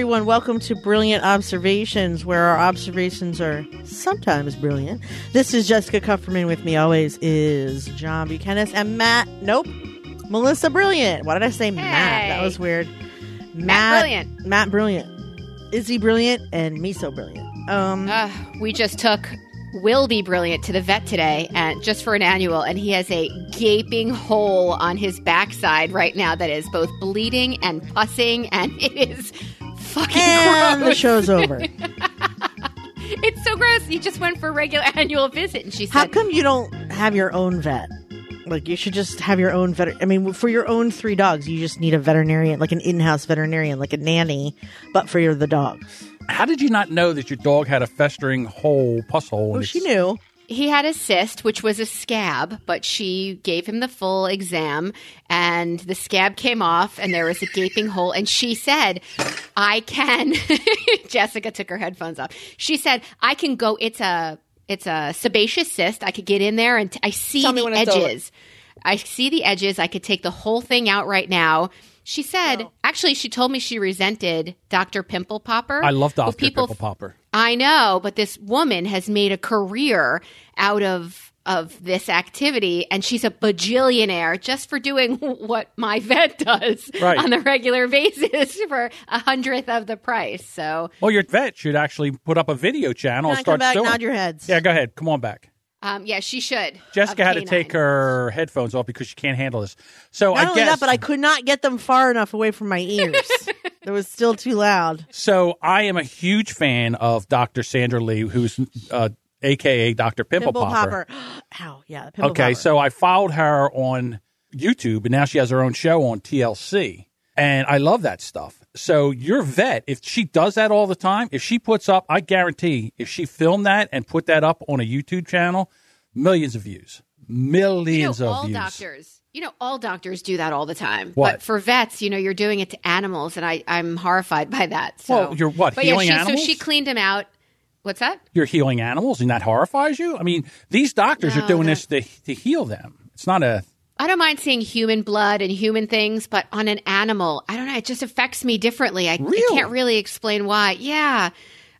everyone. Welcome to Brilliant Observations, where our observations are sometimes brilliant. This is Jessica Kupferman. With me always is John Buchanan and Matt. Nope, Melissa Brilliant. Why did I say Matt? That was weird. Matt Brilliant. Matt Brilliant. Izzy Brilliant and me so brilliant. Um, Uh, we just took Wilby Brilliant to the vet today, and just for an annual, and he has a gaping hole on his backside right now that is both bleeding and pussing, and it is fucking and the show's over. It's so gross. He just went for a regular annual visit, and she said, How come you don't have your own vet? Like you should just have your own vet. I mean, for your own three dogs, you just need a veterinarian, like an in-house veterinarian, like a nanny, but for your the dogs. How did you not know that your dog had a festering hole, pus hole? in Well, its- she knew. He had a cyst, which was a scab, but she gave him the full exam, and the scab came off, and there was a gaping hole. And she said, "I can." Jessica took her headphones off. She said, "I can go. It's a it's a sebaceous cyst. I could get in there, and t- I see Tell the when it's over. edges. I see the edges. I could take the whole thing out right now." She said, actually, she told me she resented Dr. Pimple Popper. I love who Dr. people Pimple Popper. I know, but this woman has made a career out of of this activity and she's a bajillionaire just for doing what my vet does Right. on a regular basis for a hundredth of the price. So Well, your vet should actually put up a video channel and I start come back? suing. Nod your heads. Yeah, go ahead. Come on back. um, yeah, she should. Jessica had to take her headphones off because she can't handle this. So Not I only guess, that, but I could not get them far enough away from my ears. it was still too loud. so I am a huge fan of Dr. Sandra Lee, who's uh, AKA Dr. Pimple, Pimple Popper. popper. Ow, yeah. the Pimple Okay, popper. so I followed her on YouTube, and now she has her own show on TLC, and I love that stuff. So your vet, if she does that all the time, if she puts up, I guarantee, if she filmed that and put that up on a YouTube channel, millions of views, millions you know, of all views. doctors you know all doctors do that all the time What? but for vets you know you're doing it to animals and I, i'm horrified by that so Well, you're what, but healing yeah, she, animals? so she cleaned him out what's that You're healing animals, and that horrifies you. I mean, these doctors No, are doing that- this to to heal them. It's not a I don't mind seeing human blood and human things, but on an animal, I don't know. It just affects me differently. I, I can't really explain why. Yeah.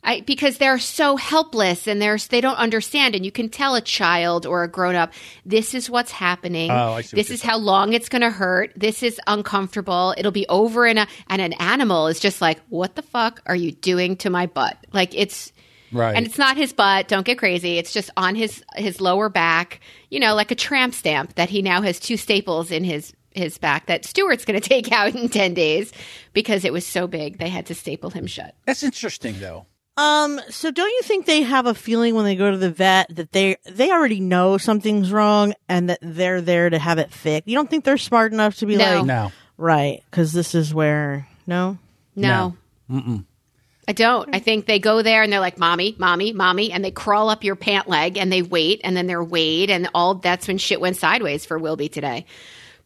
I, because they're so helpless and they're they don't understand and you can tell a child or a grown up this is what's happening Oh, I see this is how long it's going to hurt this is uncomfortable it'll be over in a and an animal is just like what the fuck are you doing to my butt like it's right. and it's not his butt. Don't get crazy. It's just on his his lower back. You know, like a tramp stamp that he now has two staples in his his back that Stuart's going to take out in ten days because it was so big they had to staple him shut. That's interesting, though. Um, so don't you think they have a feeling when they go to the vet that they they already know something's wrong and that they're there to have it fixed? You don't think they're smart enough to be No. like, No, right? Because this is where no. No. I don't. I think they go there and they're like, "Mommy, mommy, mommy," and they crawl up your pant leg and they wait and then they're weighed and all. That's when shit went sideways for Wilby today.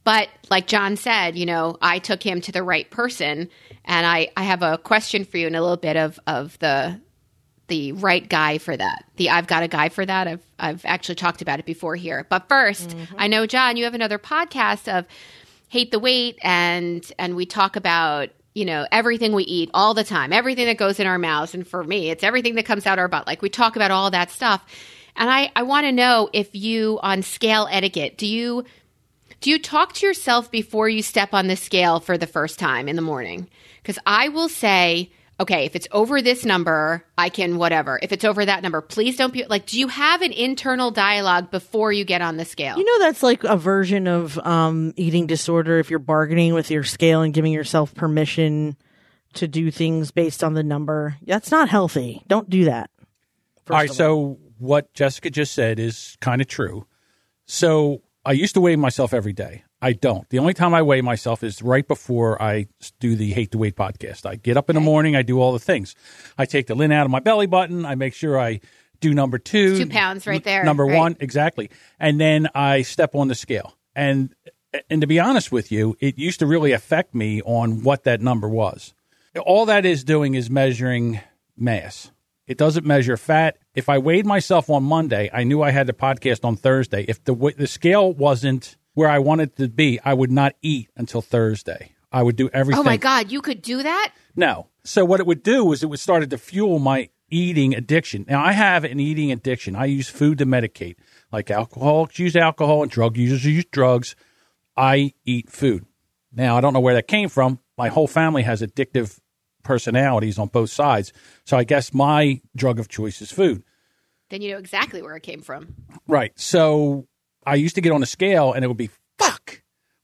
But like John said, you know, I took him to the right person, and I I have a question for you and a little bit of of the the right guy for that. The I've got a guy for that. I've I've actually talked about it before here. But 1st mm-hmm. I know John, you have another podcast of hate the weight and and we talk about you know everything we eat all the time, everything that goes in our mouths. And for me, it's everything that comes out our butt. Like we talk about all that stuff. And I I want to know if you on scale etiquette do you do you talk to yourself before you step on the scale for the first time in the morning? Because I will say, okay, if it's over this number, I can whatever. If it's over that number, please don't be like, do you have an internal dialogue before you get on the scale? You know that's like a version of um eating disorder if you're bargaining with your scale and giving yourself permission to do things based on the number. That's not healthy. Don't do that. All right, so what Jessica just said is kind of true. So I used to weigh myself every day. I don't. The only time I weigh myself is right before I do the Hate to Weight podcast. I get up in the morning, I do all the things. I take the lint out of my belly button, I make sure I do number two. Two pounds right there, Number right. one, exactly. And then I step on the scale. And and to be honest with you, it used to really affect me on what that number was. All that is doing is measuring mass. It doesn't measure fat. If I weighed myself on Monday, I knew I had the podcast on Thursday. If the the scale wasn't where I wanted to be, I would not eat until Thursday. I would do everything. oh my God, you could do that? No. So what it would do is it would started to fuel my eating addiction. Now I have an eating addiction. I use food to medicate. Like alcoholics use alcohol and drug users use drugs. I eat food. Now I don't know where that came from. My whole family has addictive personalities on both sides. So I guess my drug of choice is food. Then you know exactly where it came from. Right. So I used to get on a scale and it would be, fuck,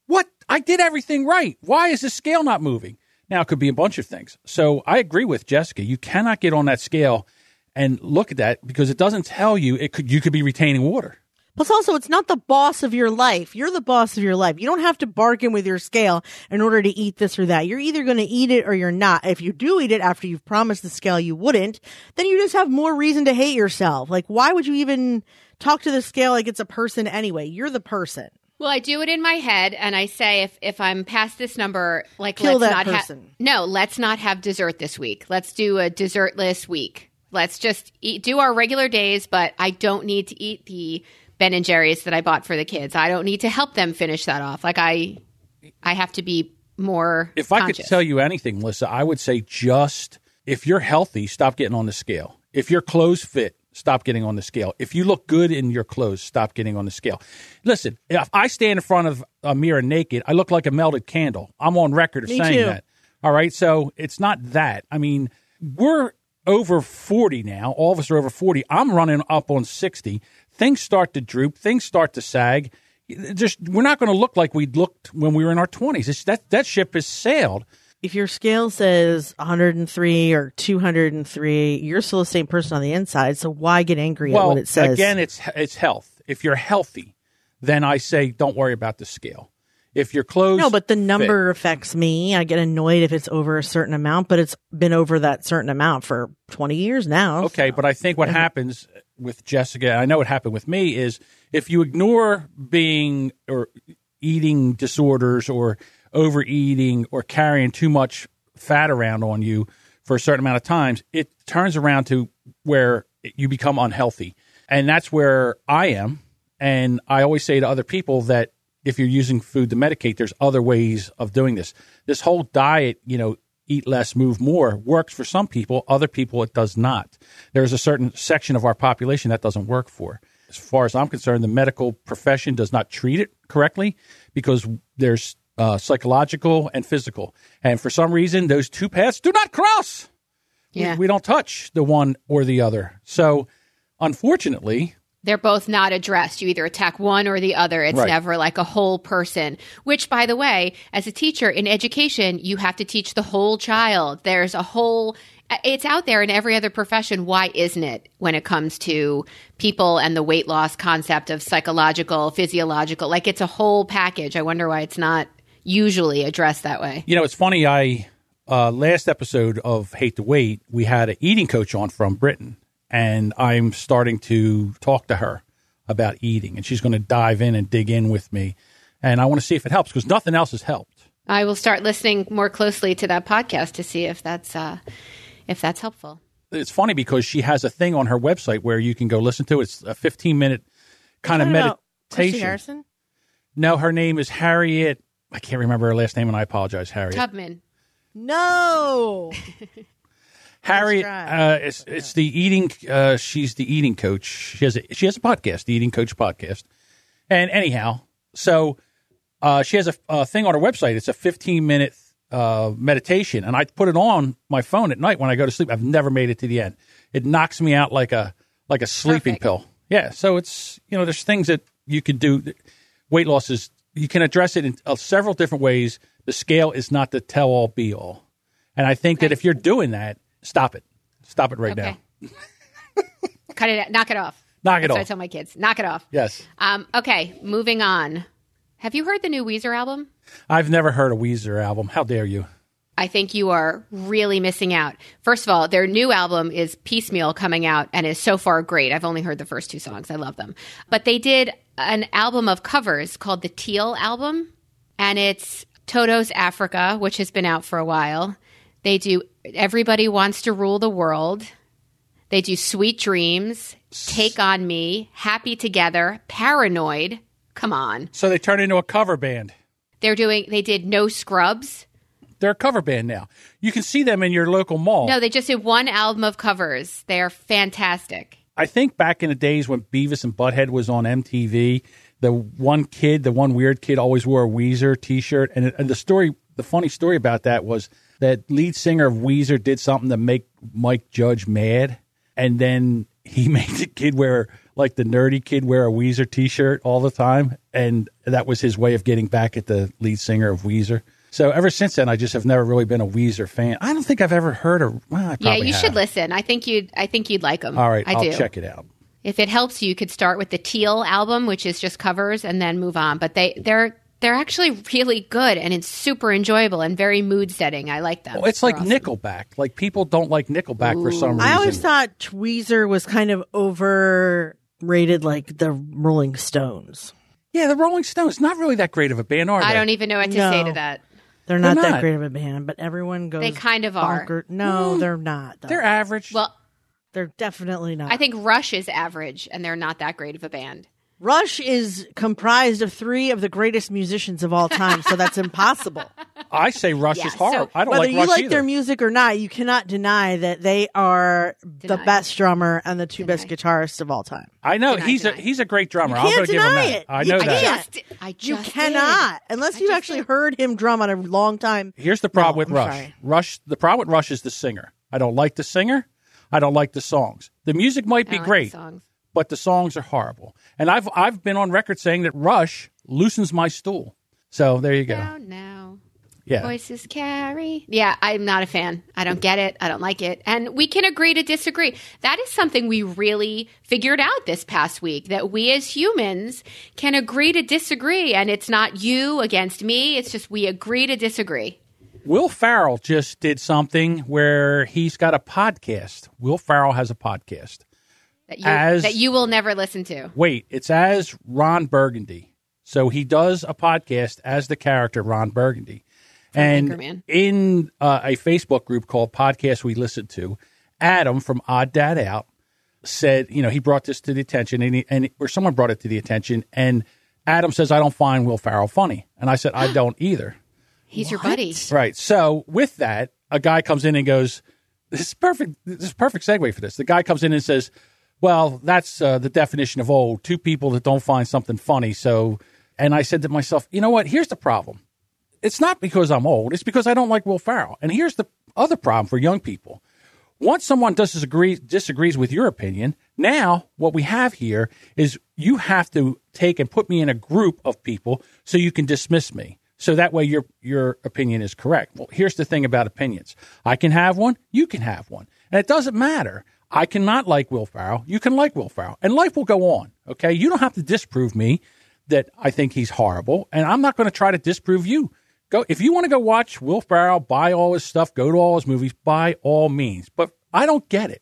what? I did everything right. Why is the scale not moving? Now, it could be a bunch of things. So I agree with Jessica. You cannot get on that scale and look at that because it doesn't tell you it could you could be retaining water. Plus, also, it's not the boss of your life. You're the boss of your life. You don't have to bargain with your scale in order to eat this or that. You're either going to eat it or you're not. If you do eat it after you've promised the scale you wouldn't, then you just have more reason to hate yourself. Like, why would you even talk to the scale like it's a person anyway? You're the person. Well, I do it in my head, and I say if if I'm past this number, like Kill let's that not person. have no, let's not have dessert this week. Let's do a dessertless week. Let's just eat, do our regular days, but I don't need to eat the Ben and Jerry's that I bought for the kids. I don't need to help them finish that off. Like I, I have to be more. If I could tell you anything, Melissa, I would say just if you're healthy, stop getting on the scale. If your clothes fit, stop getting on the scale. If you look good in your clothes, stop getting on the scale. Listen, if I stand in front of a mirror naked, I look like a melted candle. I'm on record of Me saying too. that. All right. So it's not that. I mean, we're over 40 now. All of us are over 40. I'm running up on 60. Things start to droop, things start to sag. Just we're not going to look like we looked when we were in our 20s. It's, that that ship has sailed. If your scale says 103 or 203, you're still the same person on the inside. So why get angry at what it says? again, it's it's health. If you're healthy, then I say don't worry about the scale. If you're close, No, but the fit- number affects me. I get annoyed if it's over a certain amount, but it's been over that certain amount for 20 years now. Okay, but I think what happens with Jessica, I know what happened with me, is if you ignore being or eating disorders or overeating or carrying too much fat around on you for a certain amount of times, it turns around to where you become unhealthy. And that's where I am. And I always say to other people that if you're using food to medicate, there's other ways of doing this. This whole diet, you know, eat less, move more works for some people. Other people, it does not. There's a certain section of our population that doesn't work for. As far as I'm concerned, the medical profession does not treat it correctly because there's uh, psychological and physical. And for some reason, those two paths do not cross. We- Yeah. We, don't touch the one or the other. So, unfortunately, they're both not addressed. You either attack one or the other. It's Right. never like a whole person, which, by the way, as a teacher in education, you have to teach the whole child. There's a whole, it's out there in every other profession. Why isn't it when it comes to people and the weight loss concept of psychological, physiological? Like it's a whole package. I wonder why it's not usually addressed that way. You know, it's funny. I uh, last episode of Hate to Weight, we had an eating coach on from Britain, and I'm starting to talk to her about eating, and she's going to dive in and dig in with me, and I want to see if it helps because nothing else has helped. I will start listening more closely to that podcast to see if that's uh, if that's helpful. It's funny because she has a thing on her website where you can go listen to it. It's a 15 minute kind of Talking about meditation. Harrison? No, her name is Harriet. I can't remember her last name, and I apologize, Harriet. Tubman. No. Harriet, uh, it's it's the eating. Uh, she's the eating coach. She has a, she has a podcast, the Eating Coach podcast. And anyhow, so uh, she has a, a thing on her website. It's a 15 minute uh, meditation, and I put it on my phone at night when I go to sleep. I've never made it to the end. It knocks me out like a like a sleeping Perfect. pill. Yeah. So it's you know there's things that you can do. Weight loss is you can address it in uh, several different ways. The scale is not the tell all be all. And I think that if you're doing that, stop it. Stop it right Okay. now. Cut it. out. Knock it off. Knock it That's what I tell my kids. Knock it off. Yes. Um, okay, moving on. Have you heard the new Weezer album? I've never heard a Weezer album. How dare you? I think you are really missing out. First of all, their new album is Piecemeal coming out and is so far great. I've only heard the first two songs. I love them. But they did an album of covers called the Teal album, and it's Toto's Africa, which has been out for a while. They do Everybody Wants to Rule the World. They do Sweet Dreams, Take on Me, Happy Together, Paranoid. Come on. So they turned into a cover band. They're doing they did No Scrubs. They're a cover band now. You can see them in your local mall. No, they just did one album of covers. They are fantastic. I think back in the days when Beavis and Butthead was on MTV, the one kid, the one weird kid, always wore a Weezer T-shirt, and, and the story, the funny story about that was that lead singer of Weezer did something to make Mike Judge mad, and then he made the kid wear like the nerdy kid wear a Weezer T-shirt all the time, and that was his way of getting back at the lead singer of Weezer. So ever since then, I just have never really been a Weezer fan. I don't think I've ever heard of. Well, I Yeah, you have. should listen. I think you'd. I think you'd like them. All right, I will do. check it out. If it helps you, you could start with the Teal album, which is just covers, and then move on. But they they're they're actually really good and it's super enjoyable and very mood setting. I like them. Well, it's like They're awesome. Nickelback. Like people don't like Nickelback for some reason. I always thought Weezer was kind of overrated, like the Rolling Stones. yeah, the Rolling Stones not really that great of a band, are they? I don't even know what to say to that. They're not, They're that not. great of a band, but everyone goes. They kind of are. bonker- No, mm. they're not. Though. They're average. Well, They're definitely not. I think Rush is average, and they're not that great of a band. Rush is comprised of three of the greatest musicians of all time, so that's impossible. I say Rush Yeah, is horrible. so I don't Whether like you like either. their music or not, you cannot deny that they are the best drummer and the two best Deny. guitarists of all time. I know Deny, he's a he's a great drummer. You I'm can't going to give him deny that. it. I know I that. can't. just, I just You did. cannot, unless you've actually did. heard him drum on a long time. Here's the problem No, with I'm Rush. sorry. Rush. The problem with Rush is the singer. I don't like the singer. I don't like the songs. The music might be don't like the great, songs. But the songs are horrible. And I've I've been on record saying that Rush loosens my stool. So there you go. Now, now. Yeah. Voices carry. Yeah, I'm not a fan. I don't get it. I don't like it. And we can agree to disagree. That is something we really figured out this past week that we as humans can agree to disagree. And it's not you against me. It's just we agree to disagree. Will Ferrell just did something where he's got a podcast. Will Ferrell has a podcast. That you, As- that you will never listen to. Wait, it's as Ron Burgundy. So he does a podcast as the character Ron Burgundy. and Anchorman. in uh, a Facebook group called Podcast We Listen to, Adam from Odd Dad Out said, you know, he brought this to the attention, and, he, and or someone brought it to the attention, and Adam says, I don't find Will Ferrell funny. And I said, I don't either. He's your buddy. Right. So with that, a guy comes in and goes, "This is perfect. This is perfect segue for this." The guy comes in and says, "Well, that's uh, the definition of old: two people that don't find something funny." So, and I said to myself, "You know what? Here's the problem. It's not because I'm old. It's because I don't like Will Ferrell. And here's the other problem for young people." Once someone disagree, disagrees with your opinion, now what we have here is you have to take and put me in a group of people so you can dismiss me. So that way your your opinion is correct. Well, here's the thing about opinions. I can have one, you can have one. And it doesn't matter. I cannot like Will Ferrell. You can like Will Ferrell. And life will go on. Okay? You don't have to disprove me that I think he's horrible. And I'm not going to try to disprove you. Go if you want to go watch Will Ferrell, buy all his stuff, go to all his movies, by all means. But I don't get it.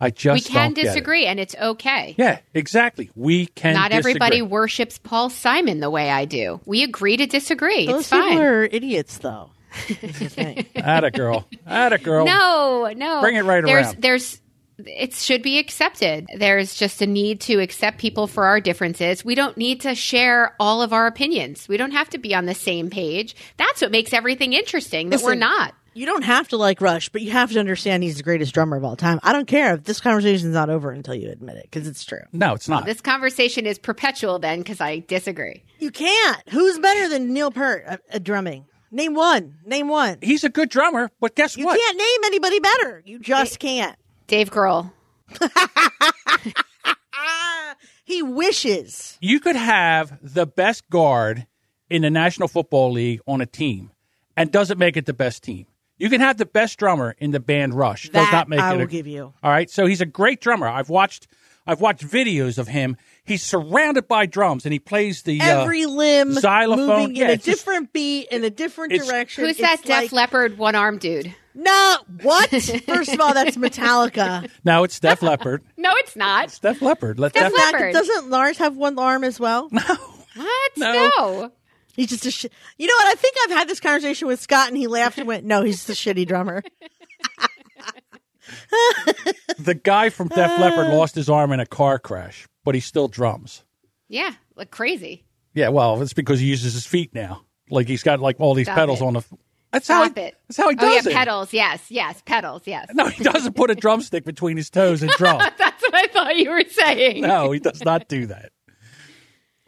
I just We can don't get it. disagree, and it's okay. Yeah, exactly. We can. Not everybody worships Paul Simon the way I do. We agree to disagree. Those it's fine. people are idiots, though. Is the thing. Atta girl. Atta girl. No, no. Bring it right there's, around. There's, it should be accepted. There's just a need to accept people for our differences. We don't need to share all of our opinions. We don't have to be on the same page. That's what makes everything interesting. That we're not. You don't have to like Rush, but you have to understand he's the greatest drummer of all time. I don't care if this conversation's not over until you admit it, because it's true. No, it's not. This conversation is perpetual then because I disagree. You can't. Who's better than Neil Peart at, at drumming? Name one. Name one. He's a good drummer, but guess You what? You can't name anybody better. You just can't. Dave Grohl. He wishes. You could have the best guard in the National Football League on a team, and doesn't make it the best team. You can have the best drummer in the band Rush. Does not make I it. I will a- give you. All right, so he's a great drummer. I've watched. I've watched videos of him. He's surrounded by drums, and he plays the uh, Every limb xylophone. moving Yeah, in a it's just- different beat in a different direction. Who's It's that Def like- Leppard one arm dude? No, what? First of all, that's Metallica. No, it's Def Leppard. No, it's not. Def Leppard. Let Def Def Leppard. That- doesn't Lars have one arm as well? No. What? No. no. He's just a. Sh- you know what? I think I've had this conversation with Scott, and he laughed and went, "No, he's just a shitty drummer." the guy from Def Leppard uh. lost his arm in a car crash, but he still drums. Yeah, like crazy. Yeah, well, it's because he uses his feet now. Like he's got like all these Stop pedals it. on the. That's how Stop he, it. That's how he does Oh yeah, does it. pedals. Yes, yes, pedals. Yes. No, he doesn't put a drumstick between his toes and drum. That's what I thought you were saying. no, he does not do that.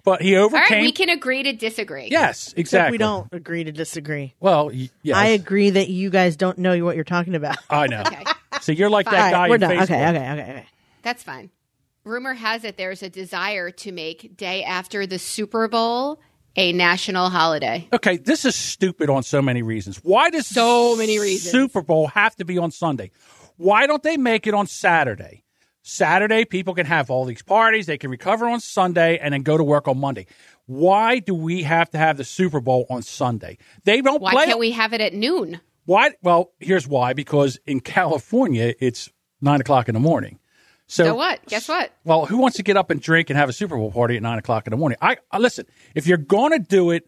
But he All overcame. right, we can agree to disagree. yes, Except exactly. we don't agree to disagree. Well, y- yes, I agree that you guys don't know what you're talking about. I know. Okay, So you're like All that right, guy we're in done. Facebook. Okay, okay, okay, okay. that's fine. Rumor has it there's a desire to make day after the Super Bowl a national holiday. Okay, this is stupid on so many reasons. Why does So many reasons. Super Bowl have to be on Sunday? Why don't they make it on Saturday? Saturday, people can have all these parties. They can recover on Sunday and then go to work on Monday. Why do we have to have the Super Bowl on Sunday? They don't Why play. can't we have it at noon? Why? Well, here's why. Because in California, it's nine o'clock in the morning. So, So what? Guess what? Well, who wants to get up and drink and have a Super Bowl party at nine o'clock in the morning? I, I listen. If you're going to do it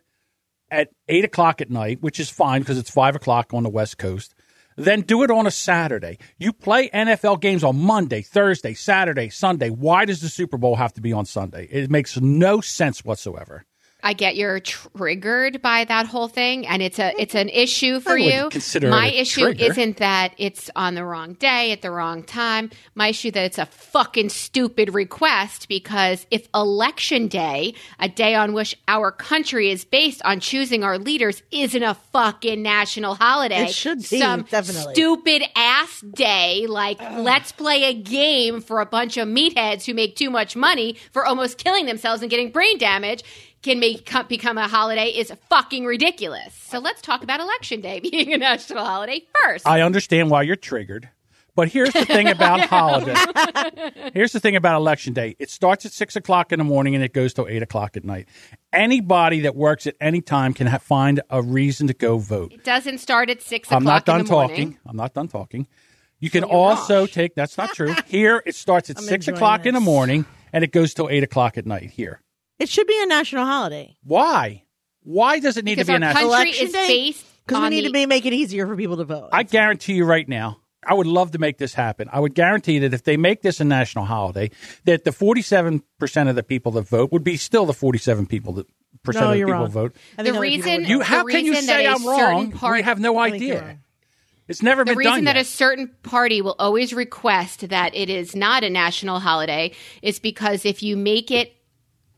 at eight o'clock at night, which is fine because it's five o'clock on the West Coast, then do it on a Saturday. You play NFL games on Monday, Thursday, Saturday, Sunday. Why does the Super Bowl have to be on Sunday? It makes no sense whatsoever. I get you're triggered by that whole thing, and it's a it's an issue for you. consider My issue trigger. isn't that it's on the wrong day at the wrong time. My issue that it's a fucking stupid request because if election day, a day on which our country is based on choosing our leaders, isn't a fucking national holiday, It should be, some definitely. stupid ass day like let's play a game for a bunch of meatheads who make too much money for almost killing themselves and getting brain damage can make become a holiday is fucking ridiculous. So let's talk about election day being a national holiday first. I understand why you're triggered. But here's the thing about holiday. Here's the thing about election day. It starts at six o'clock in the morning and it goes till eight o'clock at night. Anybody that works at any time can ha- find a reason to go vote. it doesn't start at six o'clock I'm not done in the morning. talking. I'm not done talking. You can also take. That's not true. Here it starts at I'm six enjoying o'clock in the morning and it goes till eight o'clock at night. Here, It should be a national holiday why? Why does it need Because to be our a national? country Election is day? based because we on need the- to be, make it easier for people to vote. I guarantee you right now, I would love to make this happen. I would guarantee that if they make this a national holiday, that the 47% of the people that vote would be still the 47 people that percent No, of the you're people wrong. vote. I the other people reason would You vote. how the can you reason say that a I'm wrong? certain part- we have no I think you're idea. wrong. It's never the been reason done that yet. a certain party will always request that it is not a national holiday is because if you make it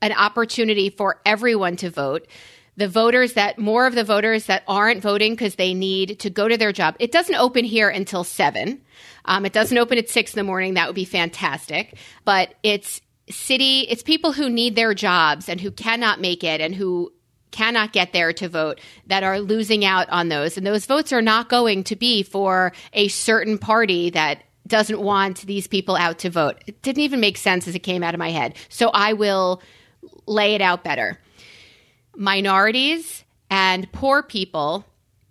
an opportunity for everyone to vote, the voters that more of the voters that aren't voting because they need to go to their job. It doesn't open here until seven. Um, it doesn't open at six in the morning. That would be fantastic. But it's city, it's people who need their jobs and who cannot make it and who cannot get there to vote that are losing out on those. And those votes are not going to be for a certain party that doesn't want these people out to vote. It didn't even make sense as it came out of my head. So I will lay it out better. Minorities and poor people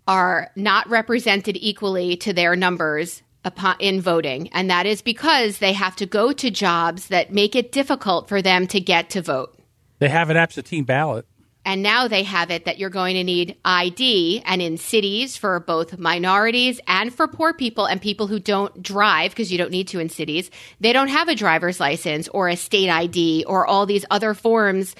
are not represented equally to their numbers upon, in voting. And that is because they have to go to jobs that make it difficult for them to get to vote. they have an absentee ballot. And now they have it that you're going to need ID and in cities for both minorities and for poor people and people who don't drive because you don't need to in cities. They don't have a driver's license or a state ID or all these other forms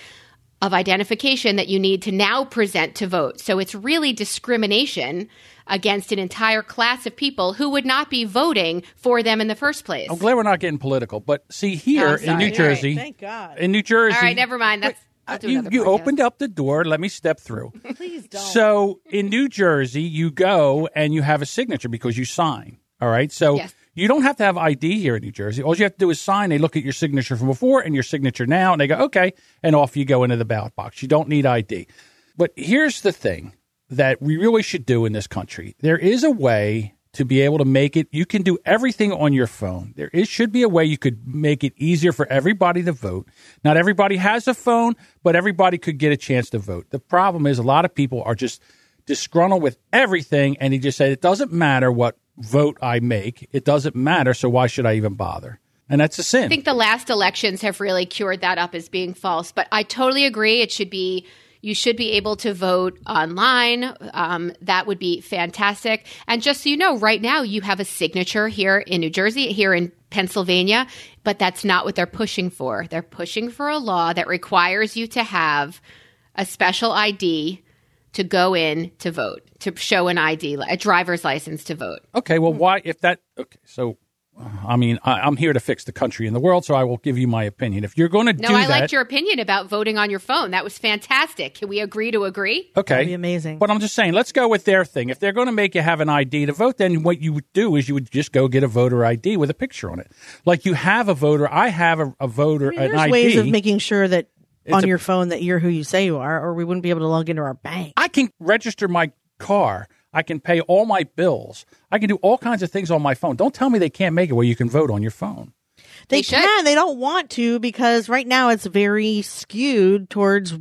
of identification that you need to now present to vote. So it's really discrimination against an entire class of people who would not be voting for them in the first place. I'm glad we're not getting political, but see here Oh, in. New All right, Jersey, thank God. in New Jersey, All right, never mind. That's I'll do Uh, you, another you podcast. opened up the door. Let me step through. Please don't. So in New Jersey, you go and you have a signature because you sign. All right. So Yes. you don't have to have ID here in New Jersey. All you have to do is sign. They look at your signature from before and your signature now, and they go, okay, and off you go into the ballot box. You don't need ID. But here's the thing that we really should do in this country. There is a way to be able to make it. You can do everything on your phone. There is, should be a way you could make it easier for everybody to vote. Not everybody has a phone, but everybody could get a chance to vote. The problem is a lot of people are just disgruntled with everything, and he just said it doesn't matter what vote I make. It doesn't matter, so why should I even bother? And that's a sin. I think the last elections have really cured that up as being false. But I totally agree. It should be you should be able to vote online. Um, that would be fantastic. And just so you know, right now you have a signature here in New Jersey, here in Pennsylvania, but that's not what they're pushing for. They're pushing for a law that requires you to have a special ID to go in to vote, to show an ID, a driver's license to vote. Okay, well, why if that? Okay, so I mean, I, am here to fix the country and the world, so I will give you my opinion. If you're going to do it no, do I that, liked your opinion about voting on your phone. That was fantastic. Can we agree to agree? Okay, That'd be amazing. But I'm just saying, let's go with their thing. If they're going to make you have an ID to vote, then what you would do is you would just go get a voter ID with a picture on it, like you have a voter. I have a, a voter I mean, an there's ID. ways of making sure that on a- your phone that you're who you say you are, or we wouldn't be able to log into our bank. I can register my car. I can pay all my bills. I can do all kinds of things on my phone. Don't tell me they can't make it where you can vote on your phone. They, They can. They don't want to because right now it's very skewed towards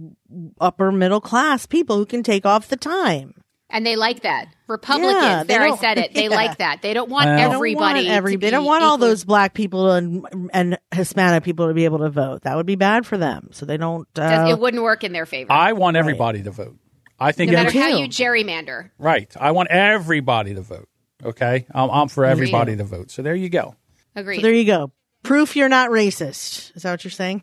upper middle class people who can take off the time. And they like that. Republicans, Yeah, they there I said it. They yeah. like that. They don't want Well- everybody. They don't want, every, to they don't be want all those black people and and Hispanic people to be able to vote. That would be bad for them. So they don't. Uh, It wouldn't work in their favor. I want everybody to vote. I think no every- matter how you gerrymander. right. I want everybody to vote. Okay, I'm, I'm for everybody to vote. So there you go. Agreed. so there you go. Proof you're not racist. Is that what you're saying?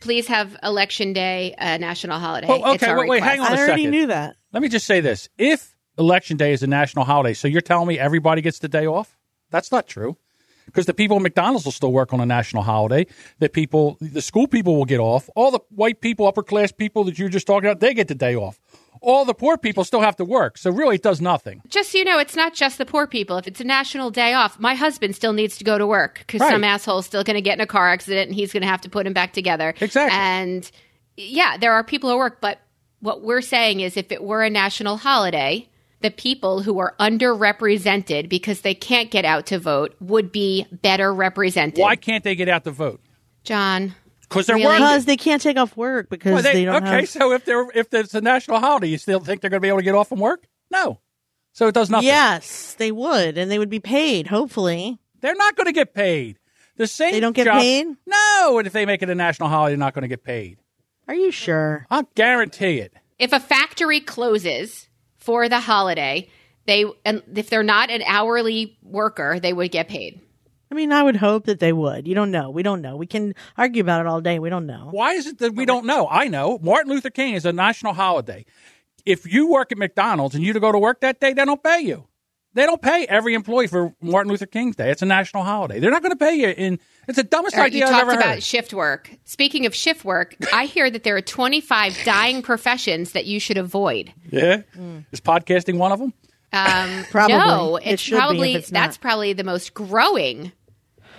Please have election day a national holiday. Well, It's okay, our wait, wait, hang request. on. I a already second. knew that. Let me just say this: If Election Day is a national holiday, so you're telling me everybody gets the day off? That's not true. Because the people at McDonald's will still work on a national holiday. That people, the school people will get off. All the white people, upper class people that you're just talking about, they get the day off. All the poor people still have to work. So really, it does nothing. Just so you know, it's not just the poor people. If it's a national day off, my husband still needs to go to work because Right. some asshole's still going to get in a car accident and he's going to have to put him back together. Exactly. And yeah, there are people who work, but what we're saying is if it were a national holiday, the people who are underrepresented because they can't get out to vote would be better represented. Why can't they get out to vote? John? Because they're Really? Because they can't take off work because Well, they, they- don't okay, have. so if they're if it's a national holiday, you still think they're going to be able to get off from work? No. So it does nothing. Yes, they would, and they would be paid. Hopefully, They're not going to get paid. The same. They don't get job- paid? No, and if they make it a national holiday, they're not going to get paid. are you sure? I'll guarantee it. if a factory closes for the holiday, they and if they're not an hourly worker, they would get paid. I mean, I would hope that they would. You don't know. We don't know. We can argue about it all day. We don't know. Why is it that we don't know? I know Martin Luther King is a national holiday. If you work at McDonald's and you to go to work that day, they don't pay you. They don't pay every employee for Martin Luther King's Day. It's a national holiday. They're not going to pay you in. It's the dumbest All right, idea you I've talked ever about heard. shift work. Speaking of shift work, I hear that there are 25 dying professions that you should avoid. yeah, is podcasting one of them? Um, Probably. No, It it's should be if probably it's not. that's probably the most growing.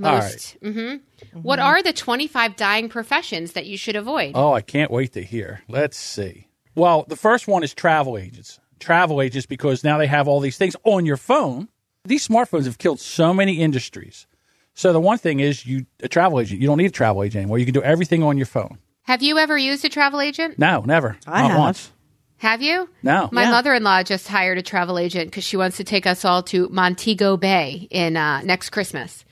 All Most. hmm What are the 25 dying professions that you should avoid? Oh, I can't wait to hear. Let's see. Well, the first one is travel agents. Travel agents because now they have all these things on your phone. These smartphones have killed so many industries. So the one thing is you a travel agent. You don't need a travel agent anymore. You can do everything on your phone. Have you ever used a travel agent? No, never. I Not have. once. Have you? No. My Yeah. mother-in-law just hired a travel agent because she wants to take us all to Montego Bay in uh, next Christmas.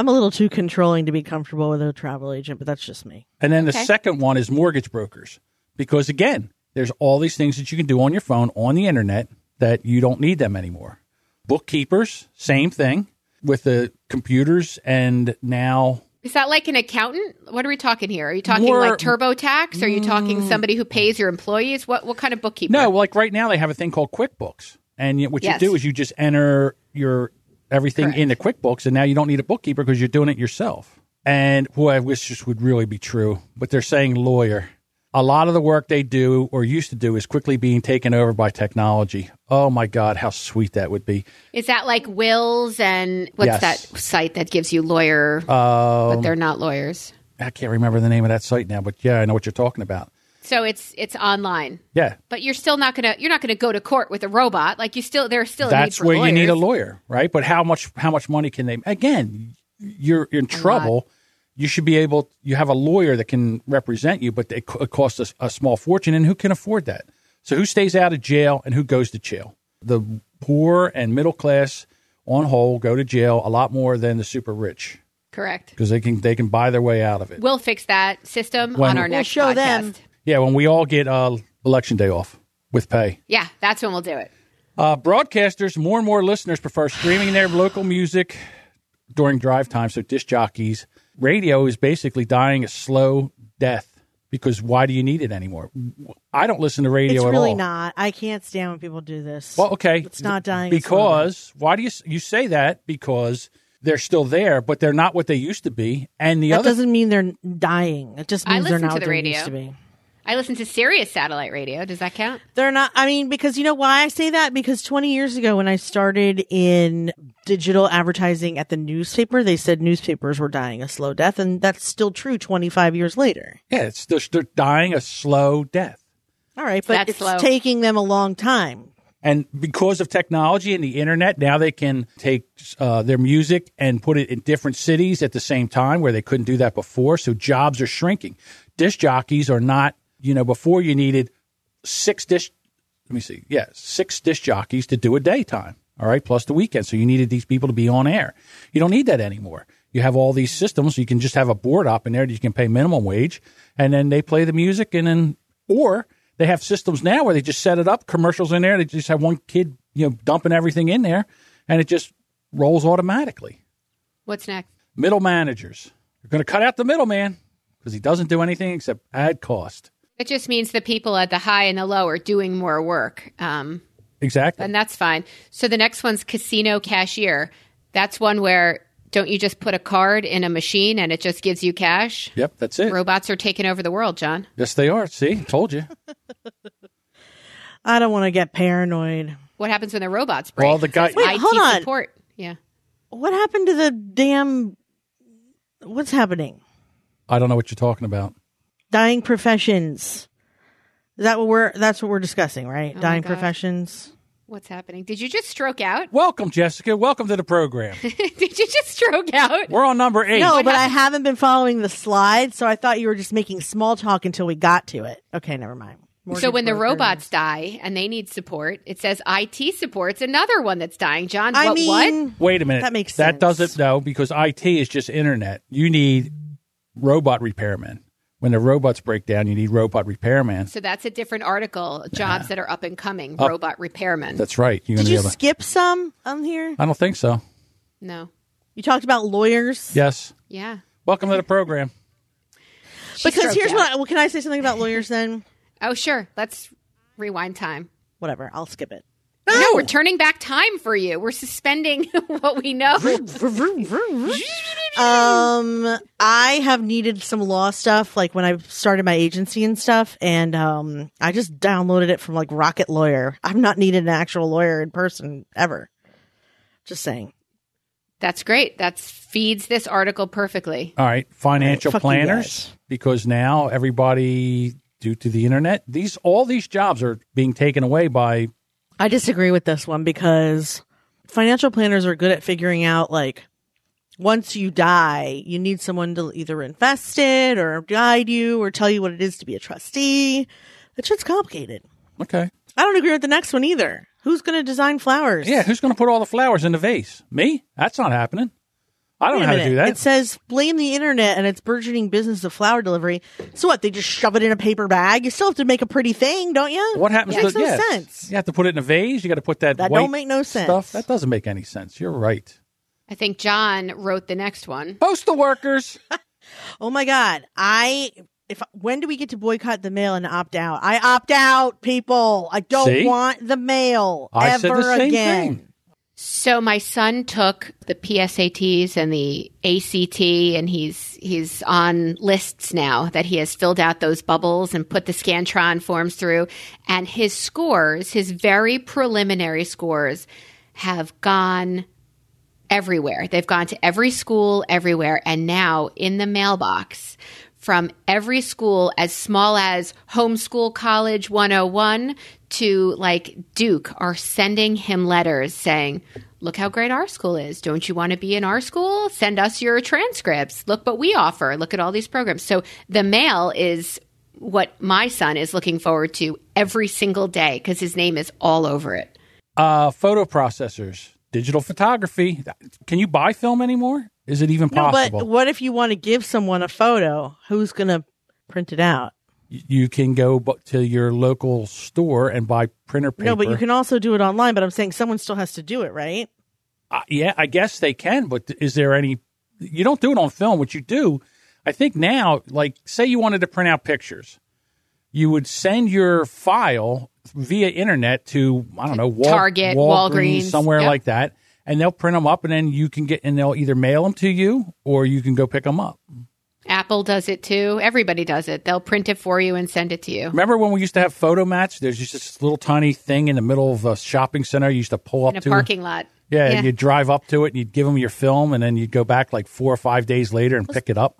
I'm a little too controlling to be comfortable with a travel agent, but that's just me. And then the Okay. second one is mortgage brokers. Because again, there's all these things that you can do on your phone on the internet that you don't need them anymore. Bookkeepers, same thing with the computers and now Is that like an accountant? What are we talking here? Are you talking More- like TurboTax? Are you talking mm. somebody who pays your employees? What what kind of bookkeeper? No, like right now they have a thing called QuickBooks, and y- what Yes. you do is you just enter your everything Correct. into QuickBooks, and now you don't need a bookkeeper because you're doing it yourself. And boy, I wish this would really be true, but they're saying lawyer. A lot of the work they do or used to do is quickly being taken over by technology. Oh my God, how sweet that would be! Is that like wills and what's Yes. that site that gives you lawyer? Um, but they're not lawyers. I can't remember the name of that site now, but yeah, I know what you're talking about. So it's it's online. Yeah, But you're still not gonna you're not gonna go to court with a robot. Like you still there's still a need that's for where you need a lawyer, right? But how much how much money can they? Again, you're in trouble. You should be able. You have a lawyer that can represent you, but it, it costs us a small fortune, and who can afford that? So who stays out of jail and who goes to jail? The poor and middle class, on whole, go to jail a lot more than the super rich Correct. because they can they can buy their way out of it. We'll fix that system When- on our We'll next show podcast. them. Yeah, when we all get uh, election day off with pay. Yeah, that's when we'll do it. Uh, broadcasters, more and more listeners prefer streaming their local music during drive time. So disc jockeys, radio is basically dying a slow death because why do you need it anymore? I don't listen to radio It's at really all. not. I can't stand when people do this. Well, okay, It's not dying. it's slowly. because why do you you say that? Because they're still there, but they're not what they used to be. And the that other doesn't mean they're dying. It just I means they're listen not to what the they radio. used to be. I listen to Sirius satellite radio. Does that count? They're not. I mean, because you know why I say that? Because 20 years ago, when I started in digital advertising at the newspaper, they said newspapers were dying a slow death, and that's still true 25 years later. yeah, it's they're, they're dying a slow death. All right, but That's it's slow. taking them a long time. And because of technology and the internet, now they can take uh, their music and put it in different cities at the same time where they couldn't do that before. So jobs are shrinking. Disc jockeys are not, you know, before you needed six disc, let me see, yeah, six disc jockeys to do a daytime, all right, plus the weekend. So you needed these people to be on air. You don't need that anymore. You have all these systems. You can just have a board up in there that you can pay minimum wage, and then they play the music, and then, or they have systems now where they just set it up, commercials in there. They just have one kid, you know, dumping everything in there, and it just rolls automatically. What's next? Middle managers. You're going to cut out the middleman because he doesn't do anything except add cost. It just means the people at the high and the low are doing more work. Um, Exactly. and that's fine. So the next one's casino cashier. That's one where don't you just put a card in a machine and it just gives you cash? yep, that's it. Robots are taking over the world, John. Yes, they are. See, told you. I don't want to get paranoid. What happens when the robots break? Well, the guy. Wait, IT hold on. support. Yeah. What happened to the damn? What's happening? I don't know what you're talking about. Dying professions. Is that what we're? That's what we're discussing, right? Oh Dying professions. What's happening? Did you just stroke out? Welcome, Jessica. Welcome to the program. Did you just stroke out? We're on number eight. No, but I haven't been following the slides, so I thought you were just making small talk until we got to it. Okay, never mind. So when the brokers. robots die and they need support, it says IT support's another one that's dying. John, I what? what? mean, Wait a minute. That makes sense. That doesn't no because IT is just internet. You need robot repairmen. When the robots break down, you need robot repairmen. So that's a different article. Jobs that are up and coming. robot repairmen. That's right. You're did you to- skip some on here? I don't think so. no. You talked about lawyers. Yes. Yeah. Welcome to the program. She Because here's out. what. I, well, can I say something about lawyers then? Oh, sure. Let's rewind time. Whatever. I'll skip it. No, we're turning back time for you. We're suspending what we know. Um, I have needed some law stuff, like when I started my agency and stuff, and um, I just downloaded it from like Rocket Lawyer. I've not needed an actual lawyer in person ever. Just saying. That's great. That feeds this article perfectly. All right, financial fuck you planners, because now everybody, due to the internet, these all these jobs are being taken away by. I disagree with this one because financial planners are good at figuring out like once you die, you need someone to either invest it or guide you or tell you what it is to be a trustee. That shit's complicated. Okay, I don't agree with the next one either. Who's going to design flowers? yeah, who's going to put all the flowers in the vase? Me? That's not happening. I don't Wait know how to do that. It says blame the internet and its burgeoning business of flower delivery. So what? They just shove it in a paper bag. You still have to make a pretty thing, don't you? what happens? Makes to, no yeah, sense. You have to put it in a vase. You got to put that. That white don't make no sense. Stuff that doesn't make any sense. You're right. I think John wrote the next one. Postal workers. Oh my god! I if when do we get to boycott the mail and opt out? I opt out, people. I don't See? want the mail I ever said the same again. thing. So my son took the PSATs and the ACT and he's he's on lists now that he has filled out those bubbles and put the Scantron forms through and his scores, his very preliminary scores have gone everywhere. They've gone to every school everywhere and now in the mailbox from every school as small as homeschool college 101 to like Duke are sending him letters saying, Look how great our school is. Don't you want to be in our school? Send us your transcripts. Look what we offer. Look at all these programs. So the mail is what my son is looking forward to every single day because his name is all over it. Uh, photo processors, digital photography. Can you buy film anymore? Is it even No, possible? but what if you want to give someone a photo? Who's going to print it out? You can go to your local store and buy printer paper. No, but you can also do it online. But I'm saying someone still has to do it, right? Uh, yeah, I guess they can, but is there any? You don't do it on film. What you do, I think now, like, say you wanted to print out pictures, you would send your file via internet to I don't know Wal- Target, Walgreens, somewhere yep. like that, and they'll print them up, and then you can get and they'll either mail them to you or you can go pick them up. Apple does it too. Everybody does it. They'll print it for you and send it to you Remember when we used to have Fotomat? There's just this little tiny thing in the middle of a shopping center. You used to pull up in a to parking lot. Yeah, and you'd drive up to it and you'd give them your film, and then you'd go back like four or five days later and pick it up.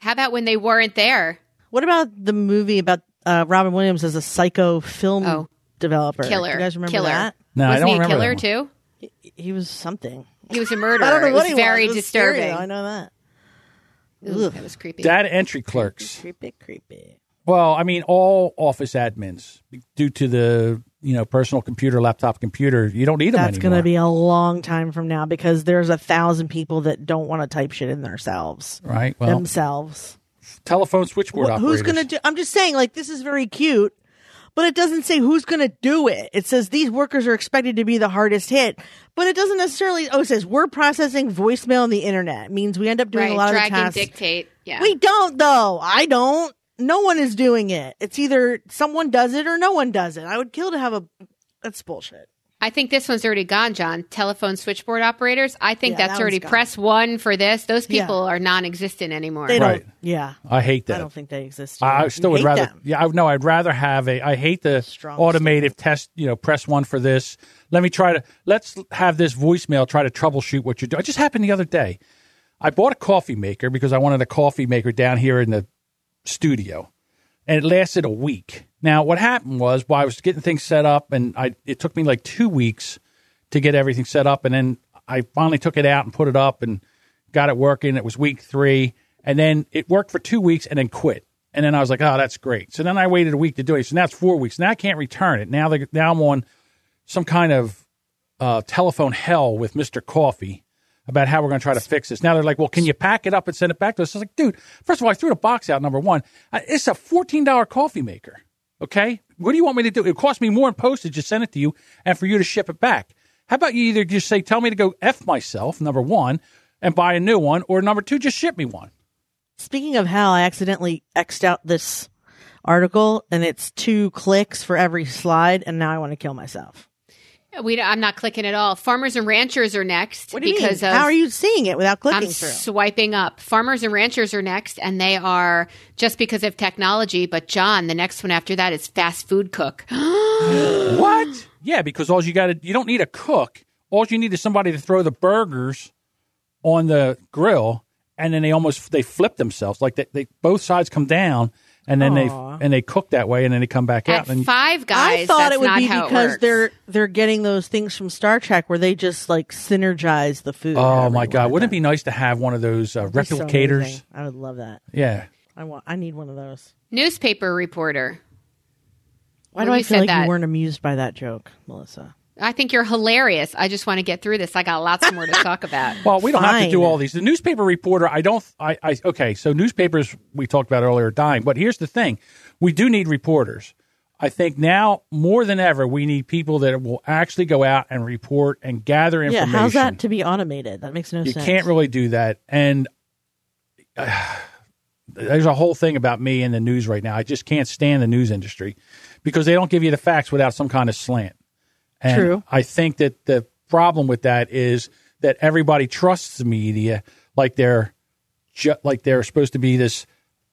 How about when they weren't there? What about the movie about uh, Robin Williams as a psycho film Oh. developer? Killer. You guys remember killer. that? No, I Wasn't don't he a remember killer that one. too? He was something. He was a murderer. I don't know it was he very was. It scary, disturbing. though. I know that. Ooh, that was creepy. Data entry clerks. Creepy, creepy. Well, I mean, all office admins, due to the you know personal computer, laptop computer, you don't need them That's going to be a long time from now because there's a thousand people that don't want to type shit in themselves. right. Well, themselves. telephone switchboard Wh- operators. who's going to do? I'm just saying, like, this is very cute, but it doesn't say who's going to do it. It says these workers are expected to be the hardest hit, but it doesn't necessarily. Oh, it says we're processing voicemail on the internet. It means we end up doing right. a lot Drag of the and tasks. dictate. Yeah. We don't though. I don't. No one is doing it. It's either someone does it or no one does it. I would kill to have a. That's bullshit. I think this one's already gone, John. Telephone switchboard operators. I think Yeah, that's that already gone. press one for this. Those Yeah. people are non-existent anymore. They Right. don't. Yeah. I hate that. I don't think they exist. I I still You would rather. them. Yeah, I, no, I'd rather have a. I hate the Strong automated test. You know, press one for this. Let me try to. Let's have this voicemail try to troubleshoot what you're doing. It just happened the other day. I bought a coffee maker because I wanted a coffee maker down here in the studio, and it lasted a week. Now, what happened was while I was getting things set up, and I it took me like two weeks to get everything set up, and then I finally took it out and put it up and got it working. It was week three, and then it worked for two weeks, and then quit. And then I was like, "Oh, that's great." So then I waited a week to do it. So now it's four weeks. Now I can't return it. Now now I'm on some kind of uh, telephone hell with Mister Coffee about how we're going to try to fix this. Now they're like, "Well, can you pack it up and send it back to us?" I was like, "Dude, first of all, I threw the box out. Number one, it's a fourteen dollar coffee maker. Okay, what do you want me to do? It cost me more in postage to send it to you and for you to ship it back. How about you either just say, tell me to go f myself, number one, and buy a new one, or number two, just ship me one. Speaking of how I accidentally xed out this article, and it's two clicks for every slide, and now I want to kill myself. We, I'm not clicking at all. Farmers and ranchers are next What do you because mean? of How are you seeing it without clicking I'm through? swiping up. Farmers and ranchers are next, and they are just because of technology. But John, the next one after that is fast food cook. What? Yeah, because all you got to, you don't need a cook. All you need is somebody to throw the burgers on the grill, and then they almost they flip themselves like they, they both sides come down, and then Aw. they and they cook that way, and then they come back out. At And Five Guys, I thought that's it would be because works. they're they're getting those things from Star Trek where they just like synergize the food. oh my god, wouldn't it be nice to have one of those uh, It'd be so replicators? amazing. I would love that. yeah. I want. I need one of those. newspaper reporter. Why Well, do I you feel said like that. you weren't amused by that joke, Melissa? I think you're hilarious. I just want to get through this. I got lots more to talk about. Well, we don't have to do all these. The newspaper reporter, I don't. I, I okay. So newspapers we talked about earlier are dying, but here's the thing: we do need reporters. I think now more than ever we need people that will actually go out and report and gather information. Yeah, information. how's that to be automated? That makes no You sense. You can't really do that, and uh, there's a whole thing about me in the news right now. I just can't stand the news industry because they don't give you the facts without some kind of slant. And True. I think that the problem with that is that everybody trusts the media like they're ju- like they're supposed to be this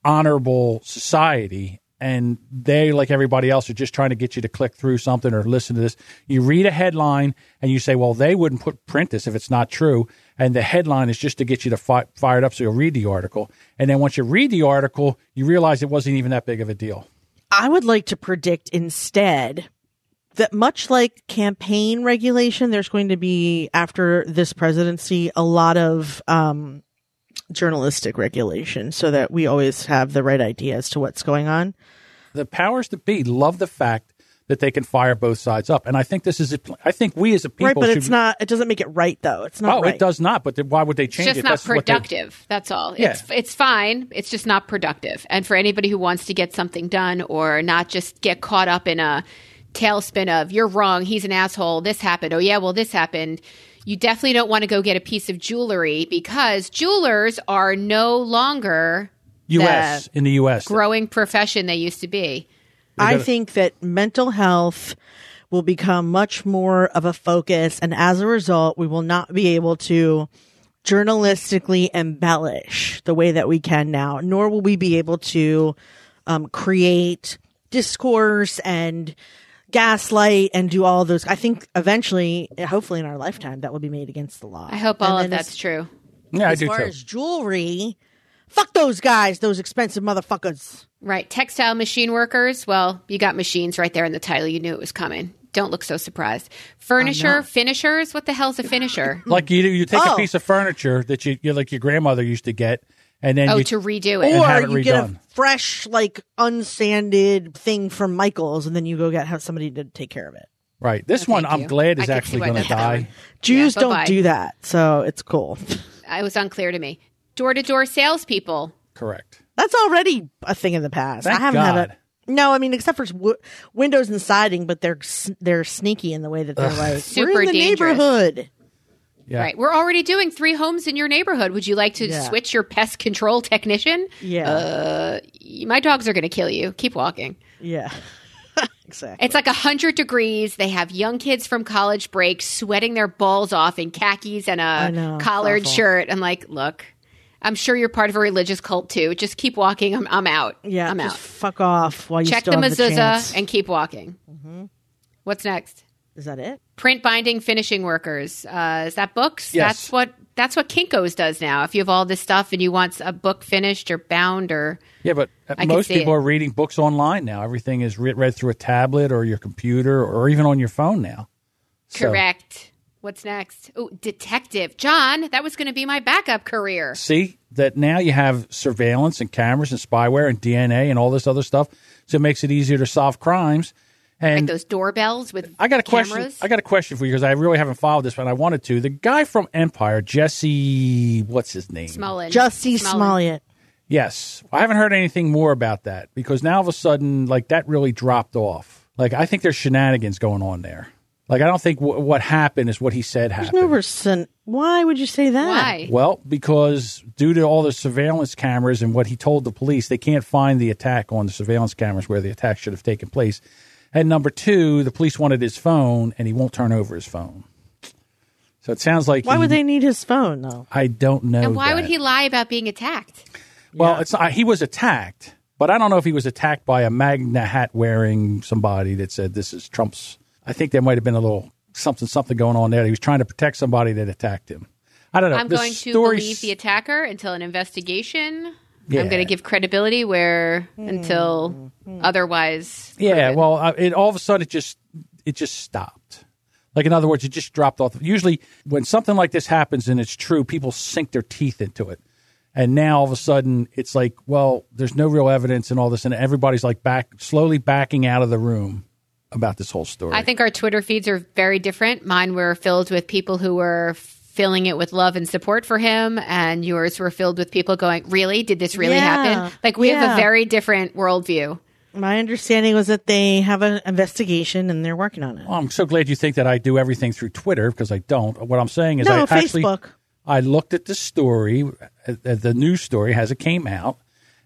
honorable society and they like everybody else are just trying to get you to click through something or listen to this. You read a headline and you say well they wouldn't put print this if it's not true and the headline is just to get you to fi- it up so you'll read the article. And then once you read the article you realize it wasn't even that big of a deal. I would like to predict instead that much like campaign regulation, there's going to be after this presidency a lot of um, journalistic regulation, so that we always have the right idea as to what's going on. the powers that be love the fact that they can fire both sides up and i think this is a, i think we as a people right, but should it's not. It doesn't make it right, though. It's not. oh right. it does not but then why would they change It's just it not That's what they- productive. That's all. Yeah. It's it's fine. It's just not productive. And for anybody who wants to get something done or not just get caught up in a tailspin of you're wrong, he's an asshole, this happened, oh yeah, well this happened. You definitely don't want to go get a piece of jewelry because jewelers are no longer U.S. the in the U.S. growing profession they used to be. I think that mental health will become much more of a focus, and as a result, we will not be able to journalistically embellish the way that we can now, nor will we be able to um, create discourse and gaslight and do all those. I think eventually, hopefully in our lifetime, that will be made against the law. I hope all And of that's as, true. yeah, I as do far too. as jewelry, fuck those guys, those expensive motherfuckers. Right. Textile machine workers. Well, you got machines right there in the title. You knew it was coming. Don't look so surprised. Furnisher, finishers. What the hell's a finisher? Like you, you take a Oh. piece of furniture that you, you like your grandmother used to get, and then oh, you to redo it. And have or it you get a fresh, like unsanded thing from Michael's, and then you go get have somebody to take care of it. right. This one, thank I'm you. glad is actually going to die. Jews Yeah, don't bye-bye. do that, so it's cool. It was unclear to me. Door to door salespeople. Correct. That's already a thing in the past. Thank I haven't had God. a. No, I mean except for w- windows and siding, but they're they're sneaky in the way that they're like Super we're in the dangerous. neighborhood. Yeah. Right. We're already doing three homes in your neighborhood. Would you like to Yeah. switch your pest control technician? Yeah, Uh, my dogs are going to kill you. Keep walking. yeah, exactly. It's like 100 degrees. They have young kids from college break sweating their balls off in khakis and a know, collared awful. shirt. I'm like, look, I'm sure you're part of a religious cult too. Just keep walking. I'm, I'm out. yeah, I'm just out. fuck off while you Check the still the mezuzah and keep walking. Mm-hmm. What's next? Is that it? Print binding finishing workers. Uh, is that books? Yes. That's what that's what Kinko's does now. If you have all this stuff and you want a book finished or bound or Yeah, but I most people it. are reading books online now. Everything is re- read through a tablet or your computer or even on your phone now. So- correct. What's next? Oh, detective. John, that was going to be my backup career. see that now you have surveillance and cameras and spyware and DNA and all this other stuff, so it makes it easier to solve crimes. Like And those doorbells with I got a question. cameras. I got a question for you because I really haven't followed this, but I wanted to. The guy from Empire, Jesse, what's his name? Smolin. Justy Smolin. Smollett. Yes, I haven't heard anything more about that because now all of a sudden, like that really dropped off. Like I think there's shenanigans going on there. Like I don't think w- what happened is what he said happened. No person. Why would you say that? Why? Well, because due to all the surveillance cameras and what he told the police, they can't find the attack on the surveillance cameras where the attack should have taken place. And number two, the police wanted his phone, and he won't turn over his phone. So it sounds like Why he- would they need his phone though? I don't know. And why would he lie about being attacked? Well, it's not, he was attacked, but I don't know if he was attacked by a MAGA hat wearing somebody that said this is Trump's. I think there might have been a little something something going on there. He was trying to protect somebody that attacked him. I don't know. I'm The going to story believe the attacker until an investigation. Yeah. I'm going to give credibility where until otherwise. Yeah, proven. well, uh, it all of a sudden it just it just stopped. Like in other words, it just dropped off. Usually, when something like this happens and it's true, people sink their teeth into it. And now all of a sudden, it's like, well, there's no real evidence and all this, and everybody's like back, slowly backing out of the room about this whole story. I think our Twitter feeds are very different. Mine were filled with people who were filling it with love and support for him, and yours were filled with people going, "Really? Did this really Yeah. happen?" Like we have a very different worldview. My understanding was that they have an investigation and they're working on it. Well, I'm so glad you think that I do everything through Twitter because I don't. What I'm saying is, No, I actually Facebook. I looked at the story, uh, the news story as it came out,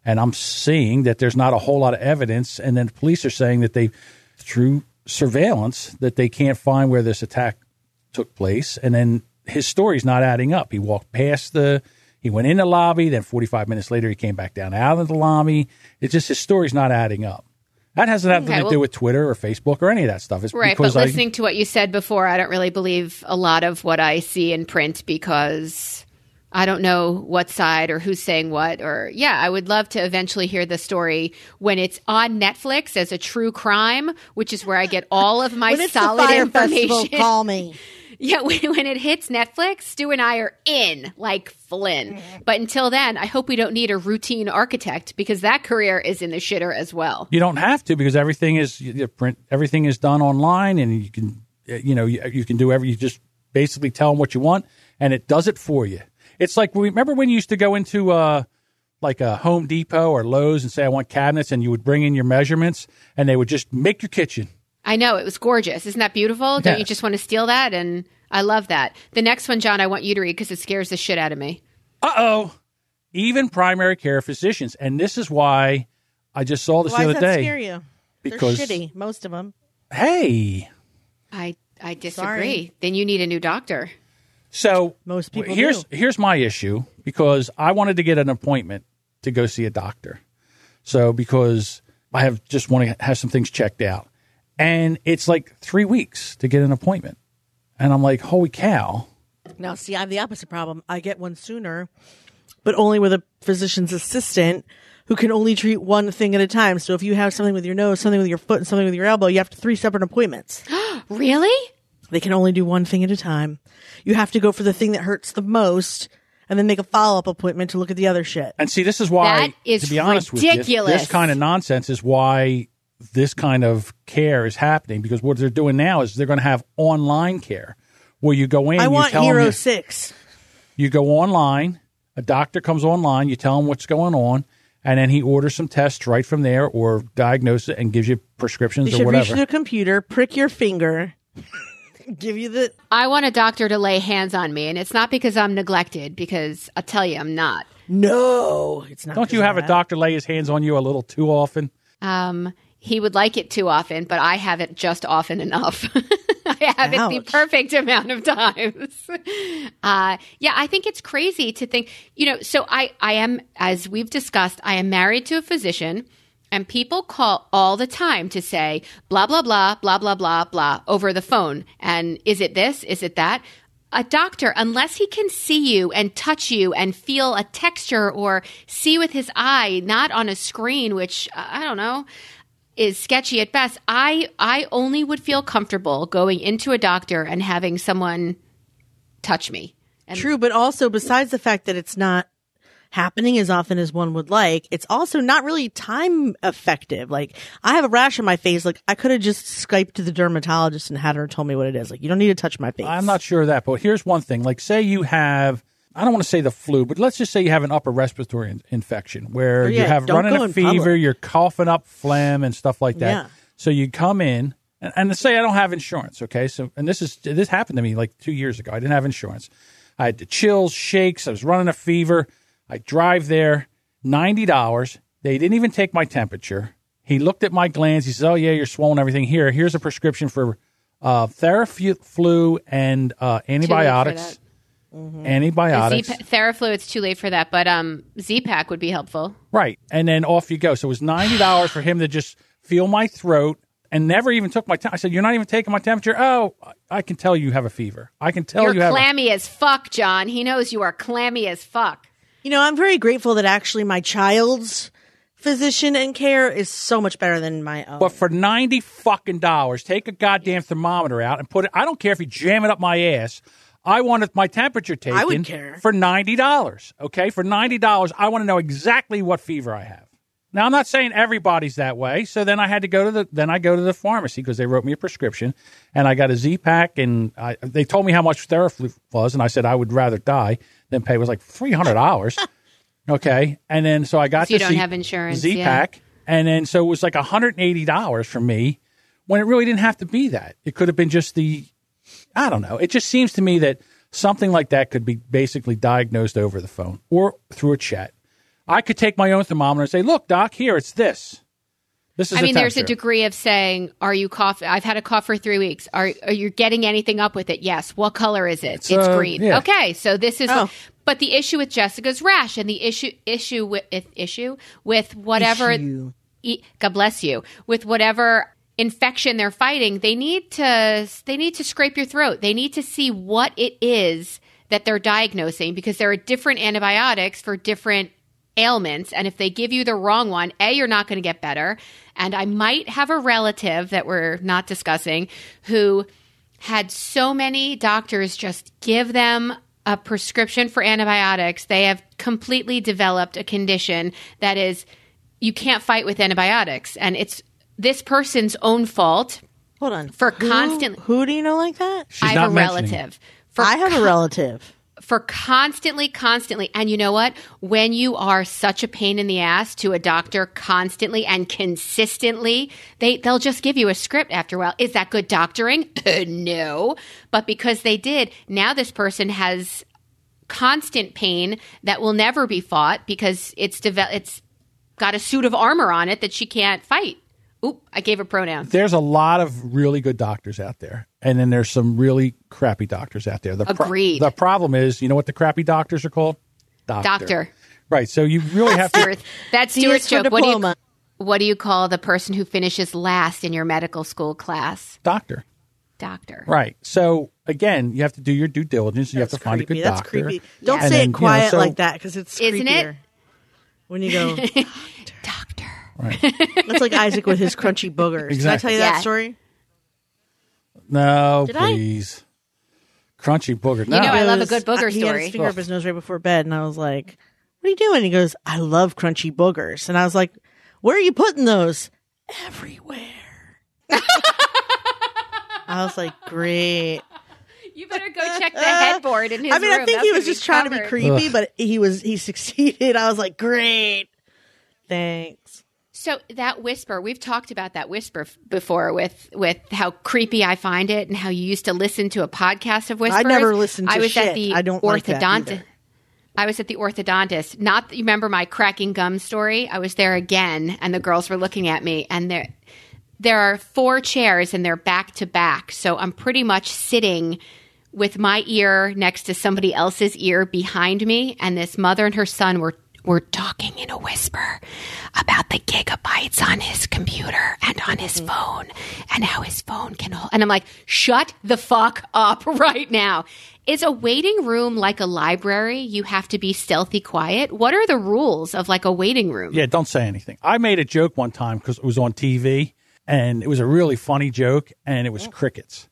and I'm seeing that there's not a whole lot of evidence. And then the police are saying that they, through surveillance, that they can't find where this attack took place. And then his story's not adding up. He walked past the, he went in the lobby, then 45 minutes later he came back down out of the lobby. It's just his story's not adding up. That has nothing Okay, to well- do with Twitter or Facebook or any of that stuff. It's Right, because but I, listening to what you said before, I don't really believe a lot of what I see in print because I don't know what side or who's saying what. Or yeah, I would love to eventually hear the story when it's on Netflix as a true crime, which is where I get all of my When it's the solid Fyre information. festival, call me. Yeah, when, when it hits Netflix, Stu and I are in like Flynn. Mm-hmm. But until then, I hope we don't need a routine architect because that career is in the shitter as well. You don't have to because everything is you you print. Everything is done online, and you can uh, you know you, you can do every. You just basically tell them what you want, and it does it for you. It's like remember when you used to go into uh like a Home Depot or Lowe's and say I want cabinets, and you would bring in your measurements, and they would just make your kitchen. I know it was gorgeous. Isn't that beautiful? Don't you just want to steal that? And I love that. The next one, John, I want you to read because it scares the shit out of me. Uh oh. even primary care physicians. And this is why I just saw this Why the does other that day. scare you? Because- They're shitty, most of them. Hey, I I disagree. Sorry. Then you need a new doctor. so Most people here's do. here's my issue because I wanted to get an appointment to go see a doctor. So because I have just want to have some things checked out, and it's like three weeks to get an appointment, and I'm like, holy cow! Now, see, I have the opposite problem. I get one sooner, but only with a physician's assistant who can only treat one thing at a time. So if you have something with your nose, something with your foot, and something with your elbow, you have to three separate appointments. Really? they can only do one thing at a time. You have to go for the thing that hurts the most and then make a follow up appointment to look at the other shit. And see, this is why, That is to be honest with you, ridiculous. this kind of nonsense is why this kind of care is happening. Because what they're doing now is they're going to have online care where you go in. I you want tell 'em Hero you- 6. you go online, a doctor comes online, you tell him what's going on, and then he orders some tests right from there or diagnoses it and gives you prescriptions You or should reach to the computer, prick your finger, give you the. I want a doctor to lay hands on me, and it's not because I'm neglected. Because I'll tell you, I'm not. No, it's not. Don't you have a doctor lay his hands on you a little too often? Um, he would like it too often, but I have it just often enough. I have it the perfect amount of times. Uh, yeah, I think it's crazy to think, you know, so I, I am, as we've discussed, I am married to a physician and people call all the time to say blah, blah, blah, blah, blah, blah, blah over the phone. And is it this? Is it that? A doctor, unless he can see you and touch you and feel a texture or see with his eye, not on a screen, which uh, I don't know, is sketchy at best. I I only would feel comfortable going into a doctor and having someone touch me. And True, but also besides the fact that it's not happening as often as one would like, it's also not really time effective. Like I have a rash on my face. Like I could have just Skyped to the dermatologist and had her tell me what it is. Like you don't need to touch my face. I'm not sure of that, but here's one thing. Like, say you have, I don't want to say the flu, but let's just say you have an upper respiratory in- infection where Oh, you have running a fever, public. you're coughing up phlegm and stuff like that. Yeah. So you come in, and, and say I don't have insurance, okay? So, and this is this happened to me like two years ago. I didn't have insurance. I had the chills, shakes. I was running a fever. I drive there, ninety dollars. They didn't even take my temperature. He looked at my glands. He says, "Oh yeah, you're swollen. Everything here. Here's a prescription for uh, Theraflu and uh, antibiotics. Antibiotics, Z- Theraflu, it's too late for that, but um, Z-Pak would be helpful. right? And then off you go. So it was ninety dollars for him to just feel my throat and never even took my. Te- I said, "You're not even taking my temperature." Oh, I can tell you have a fever. I can tell You're you have. a- clammy as fuck, John. He knows you are clammy as fuck. You know, I'm very grateful that actually my child's physician and care is so much better than my own. But for ninety fucking dollars, take a goddamn thermometer out and put it. I don't care if you jam it up my ass. I wanted my temperature taken. I would care. for ninety dollars. Okay, for ninety dollars, I want to know exactly what fever I have. Now I'm not saying everybody's that way. So then I had to go to the then I go to the pharmacy because they wrote me a prescription, and I got a Z Pak, and I, they told me how much Theraflu was, and I said I would rather die than pay. It was like three hundred dollars. okay, and then so I got So you the don't Z- have insurance, Z yeah. pack, and then so it was like hundred and eighty dollars for me when it really didn't have to be that. It could have been just the I don't know. It just seems to me that something like that could be basically diagnosed over the phone or through a chat. I could take my own thermometer and say, "Look, doc, here it's this. This is." I the mean, there's a degree of saying, "Are you coughing? I've had a cough for three weeks. Are are you getting anything up with it? Yes. What color is it? It's, uh, green. yeah. Okay, so this is. Oh. But the issue with Jessica's rash and the issue issue with issue with whatever. Issue. e- God bless you. With whatever infection they're fighting, they need to they need to scrape your throat. They need to see what it is that they're diagnosing because there are different antibiotics for different ailments and if they give you the wrong one, A you're not going to get better. And I might have a relative that we're not discussing who had so many doctors just give them a prescription for antibiotics. They have completely developed a condition that is you can't fight with antibiotics and it's this person's own fault Hold on. For Who- constant- Who do you know like that? She's I have not a mentioning it. relative. For I have a relative. for constantly, constantly. And you know what? When you are such a pain in the ass to a doctor constantly and consistently, they, they'll just give you a script after a while. Is that good doctoring? no. But because they did, now this person has constant pain that will never be fought because it's deve- it's got a suit of armor on it that she can't fight. Oop, I gave a pronoun. There's a lot of really good doctors out there, and then there's some really crappy doctors out there. The pro- Agreed. the problem is, you know what the crappy doctors are called? Doctor. Doctor. Right. So you really have to. Stuart, that's Stuart's joke. What do, you, what do you call the person who finishes last in your medical school class? doctor. Doctor. Right. So again, you have to do your due diligence. You have to That's find a creepy. good That's doctor. creepy. Don't And say then, it you know, quiet so- like that because it's creepy. Isn't it? When you go, Doctor. That's like Isaac with his crunchy boogers. Did I tell you Yeah. that story? No, Did I? please. Crunchy booger. No. know, I love a good booger He had story. his finger up his nose right before bed, and I was like, "What are you doing?" He goes, "I love crunchy boogers," and I was like, "Where are you putting those?" Everywhere. I was like, "Great." You better go check the headboard in his I mean, room. I think That's he gonna was just trying to be covered. creepy, but he was he succeeded. I was like, "Great, thanks." So that whisper, we've talked about that whisper f- before with with how creepy I find it and how you used to listen to a podcast of whispers. I never listened to I was shit. at the I don't like orthodontist. either. I was at the orthodontist. Not you remember my cracking gum story. I was there again, and the girls were looking at me, and there there are four chairs, and they're back to back. So I'm pretty much sitting with my ear next to somebody else's ear behind me, and this mother and her son were were talking in a whisper about the gigabytes on his computer and on his mm-hmm. phone and how his phone can hold. And I'm like, shut the fuck up right now. Is a waiting room like a library? You have to be stealthy quiet. What are the rules of like a waiting room? Yeah, don't say anything. I made a joke one time because it was on TV, and it was a really funny joke, and it was mm. crickets.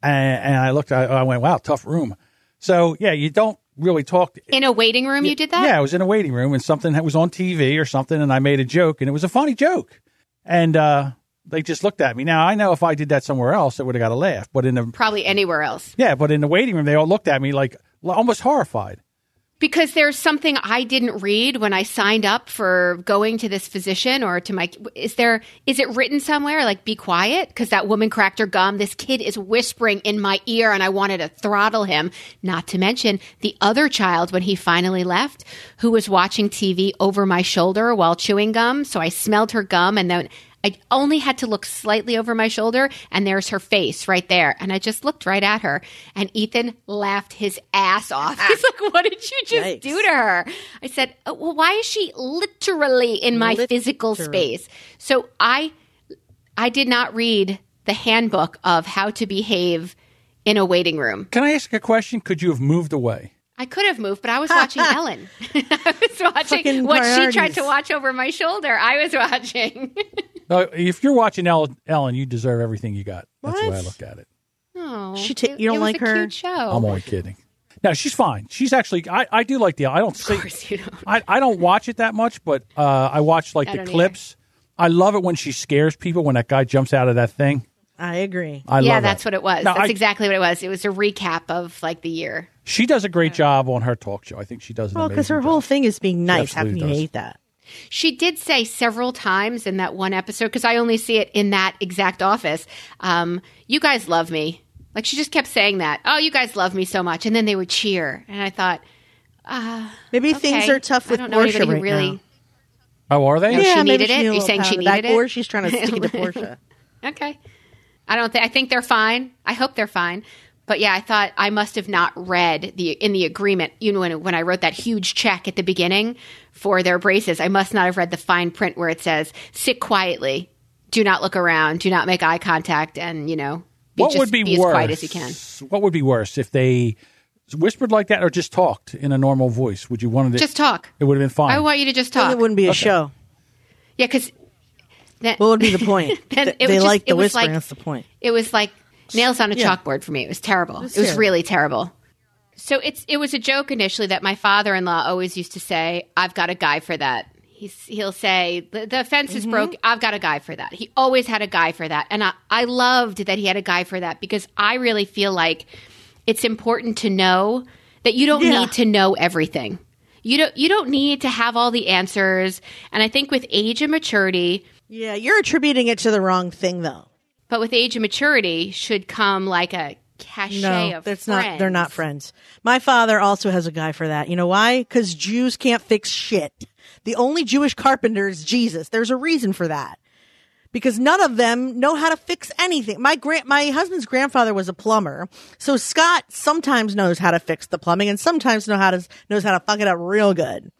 And, and I looked, I, I went, "Wow, tough room." So yeah, you don't really talked In a waiting room, you did that? Yeah, I was in a waiting room, and something that was on TV or something, and I made a joke, and it was a funny joke, and uh, they just looked at me. Now I know if I did that somewhere else, it would have got a laugh, but in the Probably anywhere else. yeah, but in the waiting room, they all looked at me like almost horrified. Because there's something I didn't read when I signed up for going to this physician or to my is there is it written somewhere like be quiet? Because that woman cracked her gum. This kid is whispering in my ear and I wanted to throttle him. Not to mention the other child when he finally left who was watching TV over my shoulder while chewing gum. So I smelled her gum and then I only had to look slightly over my shoulder, and there's her face right there. And I just looked right at her, and Ethan laughed his ass off. Ah. He's like, What did you just Yikes. do to her? I said, oh, Well, why is she literally in my physical space? So I, I did not read the handbook of how to behave in a waiting room. Can I ask a question? Could you have moved away? I could have moved, but I was watching Ellen. I was watching Fucking what she tried to watch over my shoulder. I was watching. No, if you're watching Ellen, Ellen, you deserve everything you got. That's the way I look at it. Oh, She ta- it- you don't it was like a her? Cute show. I'm only kidding. No, she's fine. She's actually. I, I do like the. I don't say. of course you don't. I, I don't watch it that much, but uh, I watch like I the don't clips. I love it when she scares people when that guy jumps out of that thing. I agree. I yeah, love that's that. what it was. No, that's I- exactly what it was. It was a recap of like the year. She does a great job on her talk show. I think she does. An Well, because her amazing whole job. thing is being nice. How can absolutely you does. hate that? She did say several times in that one episode because I only see it in that exact office. Um, you guys love me. Like she just kept saying that. Oh, you guys love me so much, and then they would cheer, and I thought, Maybe things are tough I with don't Portia anybody right really. now. Oh, are they? No, she maybe needed it? needed You're saying she on the needed it? or she's trying to stick it to Portia. Okay. I don't think I think they're fine. I hope they're fine. But yeah, I thought I must have not read the in the agreement. You know, when when I wrote that huge check at the beginning for their braces, I must not have read the fine print where it says "sit quietly, do not look around, do not make eye contact, and you know, be what just would be, be worse? as quiet as you can." What would be worse if they whispered like that or just talked in a normal voice? Would you want to Just talk. It would have been fine. I want you to just Then talk. it wouldn't be a show. yeah, because What would be the point? Then it they was just- like the was whispering. like- that's the point. It was like nails on a Yeah. chalkboard for me. It was terrible. It's it was terrible. really terrible. So it's it was a joke initially that my father-in-law always used to say, "I've got a guy for that." He's, he'll say, "The, the fence Mm-hmm. is broke. I've got a guy for that." He always had a guy for that, and I, I loved that he had a guy for that because I really feel like it's important to know that you don't Yeah. need to know everything. You don't you don't need to have all the answers. And I think with age and maturity, Yeah, you're attributing it to the wrong thing, though. But with age and maturity should come like a cachet No, of that's friends. not. They're not friends. My father also has a guy for that. You know why? Because Jews can't fix shit. The only Jewish carpenter is Jesus. There's a reason for that. Because none of them know how to fix anything. My grand, my husband's grandfather was a plumber, so Scott sometimes knows how to fix the plumbing and sometimes know how to knows how to fuck it up real good.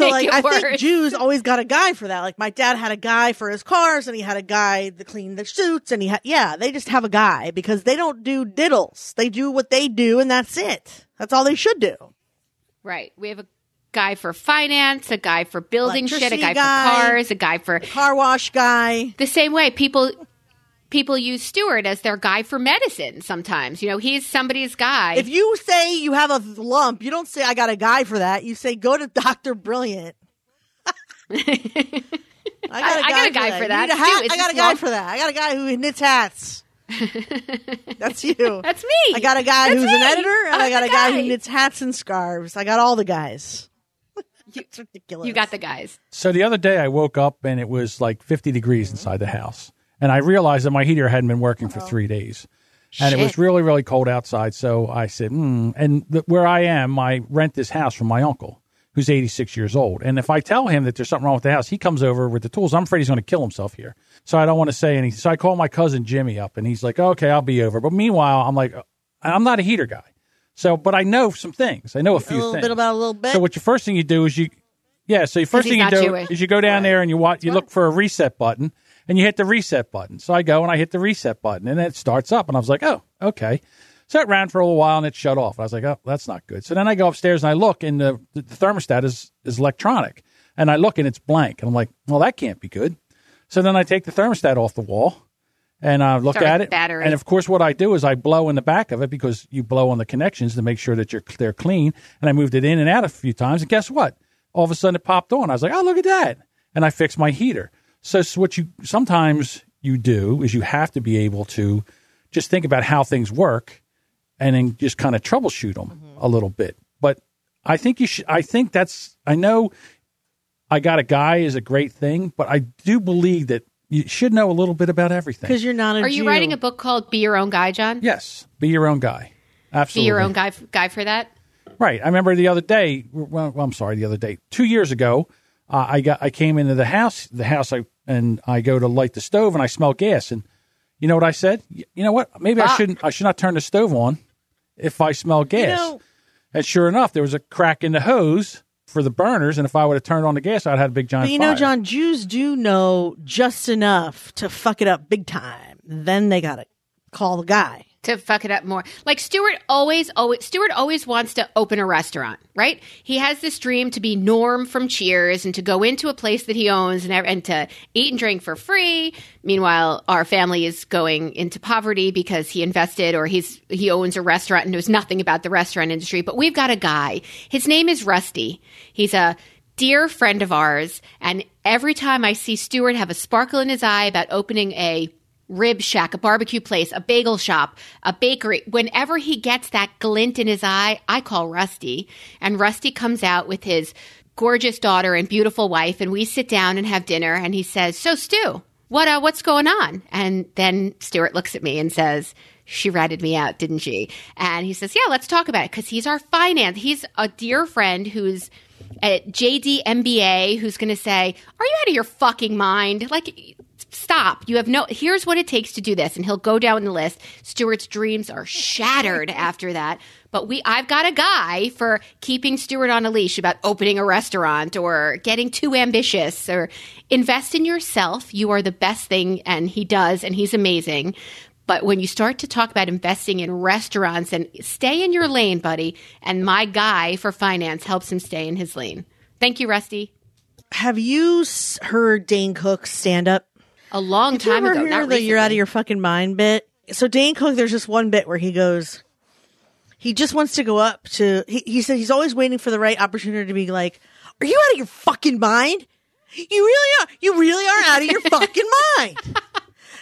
So like I think. Jews always got a guy for that. Like my dad had a guy for his cars and he had a guy to clean the suits and he had yeah, they just have a guy because they don't do diddles. They do what they do and that's it. That's all they should do. Right. We have a guy for finance, a guy for building shit, a guy, guy. for cars, a guy for Car wash guy. the same way people people use Stuart as their guy for medicine sometimes. You know, he's somebody's guy. If you say you have a lump, you don't say I got a guy for that. You say go to Doctor Brilliant. I I- I got a guy for You that. need a hat? Stu, I got a guy lump- for that. I got a guy who knits hats. That's you. That's me. I got a guy That's who's me. an editor, and I'm I got a guy guy. who knits hats and scarves. I got all the guys. it's ridiculous. you got the guys. So the other day I woke up and it was like 50 degrees inside the house. And I realized that my heater hadn't been working for three days. And it was really, really cold outside. So I said, hmm. And the, where I am, I rent this house from my uncle, who's 86 years old. And if I tell him that there's something wrong with the house, he comes over with the tools. I'm afraid he's going to kill himself here. So I don't want to say anything. So I call my cousin Jimmy up and he's like, okay, I'll be over. But meanwhile, I'm like, I'm not a heater guy. So, but I know some things. I know a a few little things. bit about a little bit. So what your first thing you do is you, yeah. So your first thing you do Jewish. is you go down there and you watch, you look for a reset button and you hit the reset button. So I go and I hit the reset button and it starts up and I was like, oh, okay. So it ran for a little while and it shut off. I was like, oh, that's not good. So then I go upstairs and I look and the, the thermostat is, is electronic and I look and it's blank and I'm like, well, that can't be good. So then I take the thermostat off the wall and I look Start at it. battery. And of course, what I do is I blow in the back of it because you blow on the connections to make sure that you're they're clean. And I moved it in and out a few times, and guess what? All of a sudden, it popped on. I was like, "Oh, look at that!" And I fixed my heater. So, so what you sometimes you do is you have to be able to just think about how things work, and then just kind of troubleshoot them mm-hmm. a little bit. But I think you should. I think that's. I know. I got a guy is a great thing, but I do believe that you should know a little bit about everything. because you're not a Are you Jew. writing a book called Be Your Own Guy, John? Yes, be your own guy. Absolutely. Be your own guy guy for that? Right. I remember the other day. Well, well, I'm sorry, the other day, two years ago, uh, I got I came into the house, the house, I and I go to light the stove, and I smell gas, and you know what I said? You know what? Maybe I shouldn't. I should not turn the stove on if I smell gas. know- and sure enough, there was a crack in the hose for the burners, and if I would have turned on the gas, I'd had a big giant. But you know, fire. John, Jews do know just enough to fuck it up big time. Then they gotta call the guy. To fuck it up more. Like Stuart always, always, Stuart always wants to open a restaurant, right? He has this dream to be Norm from Cheers and to go into a place that he owns and, and to eat and drink for free. Meanwhile, our family is going into poverty because he invested or he's he owns a restaurant and knows nothing about the restaurant industry. But we've got a guy. His name is Rusty. He's a dear friend of ours, and every time I see Stuart have a sparkle in his eye about opening a rib shack, a barbecue place, a bagel shop, a bakery. Whenever he gets that glint in his eye, I call Rusty. And Rusty comes out with his gorgeous daughter and beautiful wife, and we sit down and have dinner. And he says, "So, Stu, what uh, what's going on?" And then Stuart looks at me and says. She ratted me out, didn't she? And he says, "Yeah, let's talk about it because he's our finance. He's a dear friend who's at JD MBA who's going to say, "Are you out of your fucking mind? Like, stop. You have no. Here's what it takes to do this." And he'll go down the list. Stuart's dreams are shattered after that. But we, I've got a guy for keeping Stuart on a leash about opening a restaurant or getting too ambitious or invest in yourself. You are the best thing, and he does, and he's amazing. But when you start to talk about investing in restaurants and stay in your lane, buddy, and my guy for finance helps him stay in his lane. Thank you, Rusty. Have you heard Dane Cook stand up? A long Did you time ever ago. hear the "you're out of your fucking mind" bit? So Dane Cook, there's just one bit where he goes, he just wants to go up to. He, he said he's always waiting for the right opportunity to be like, "Are you out of your fucking mind? You really are. You really are out of your fucking mind."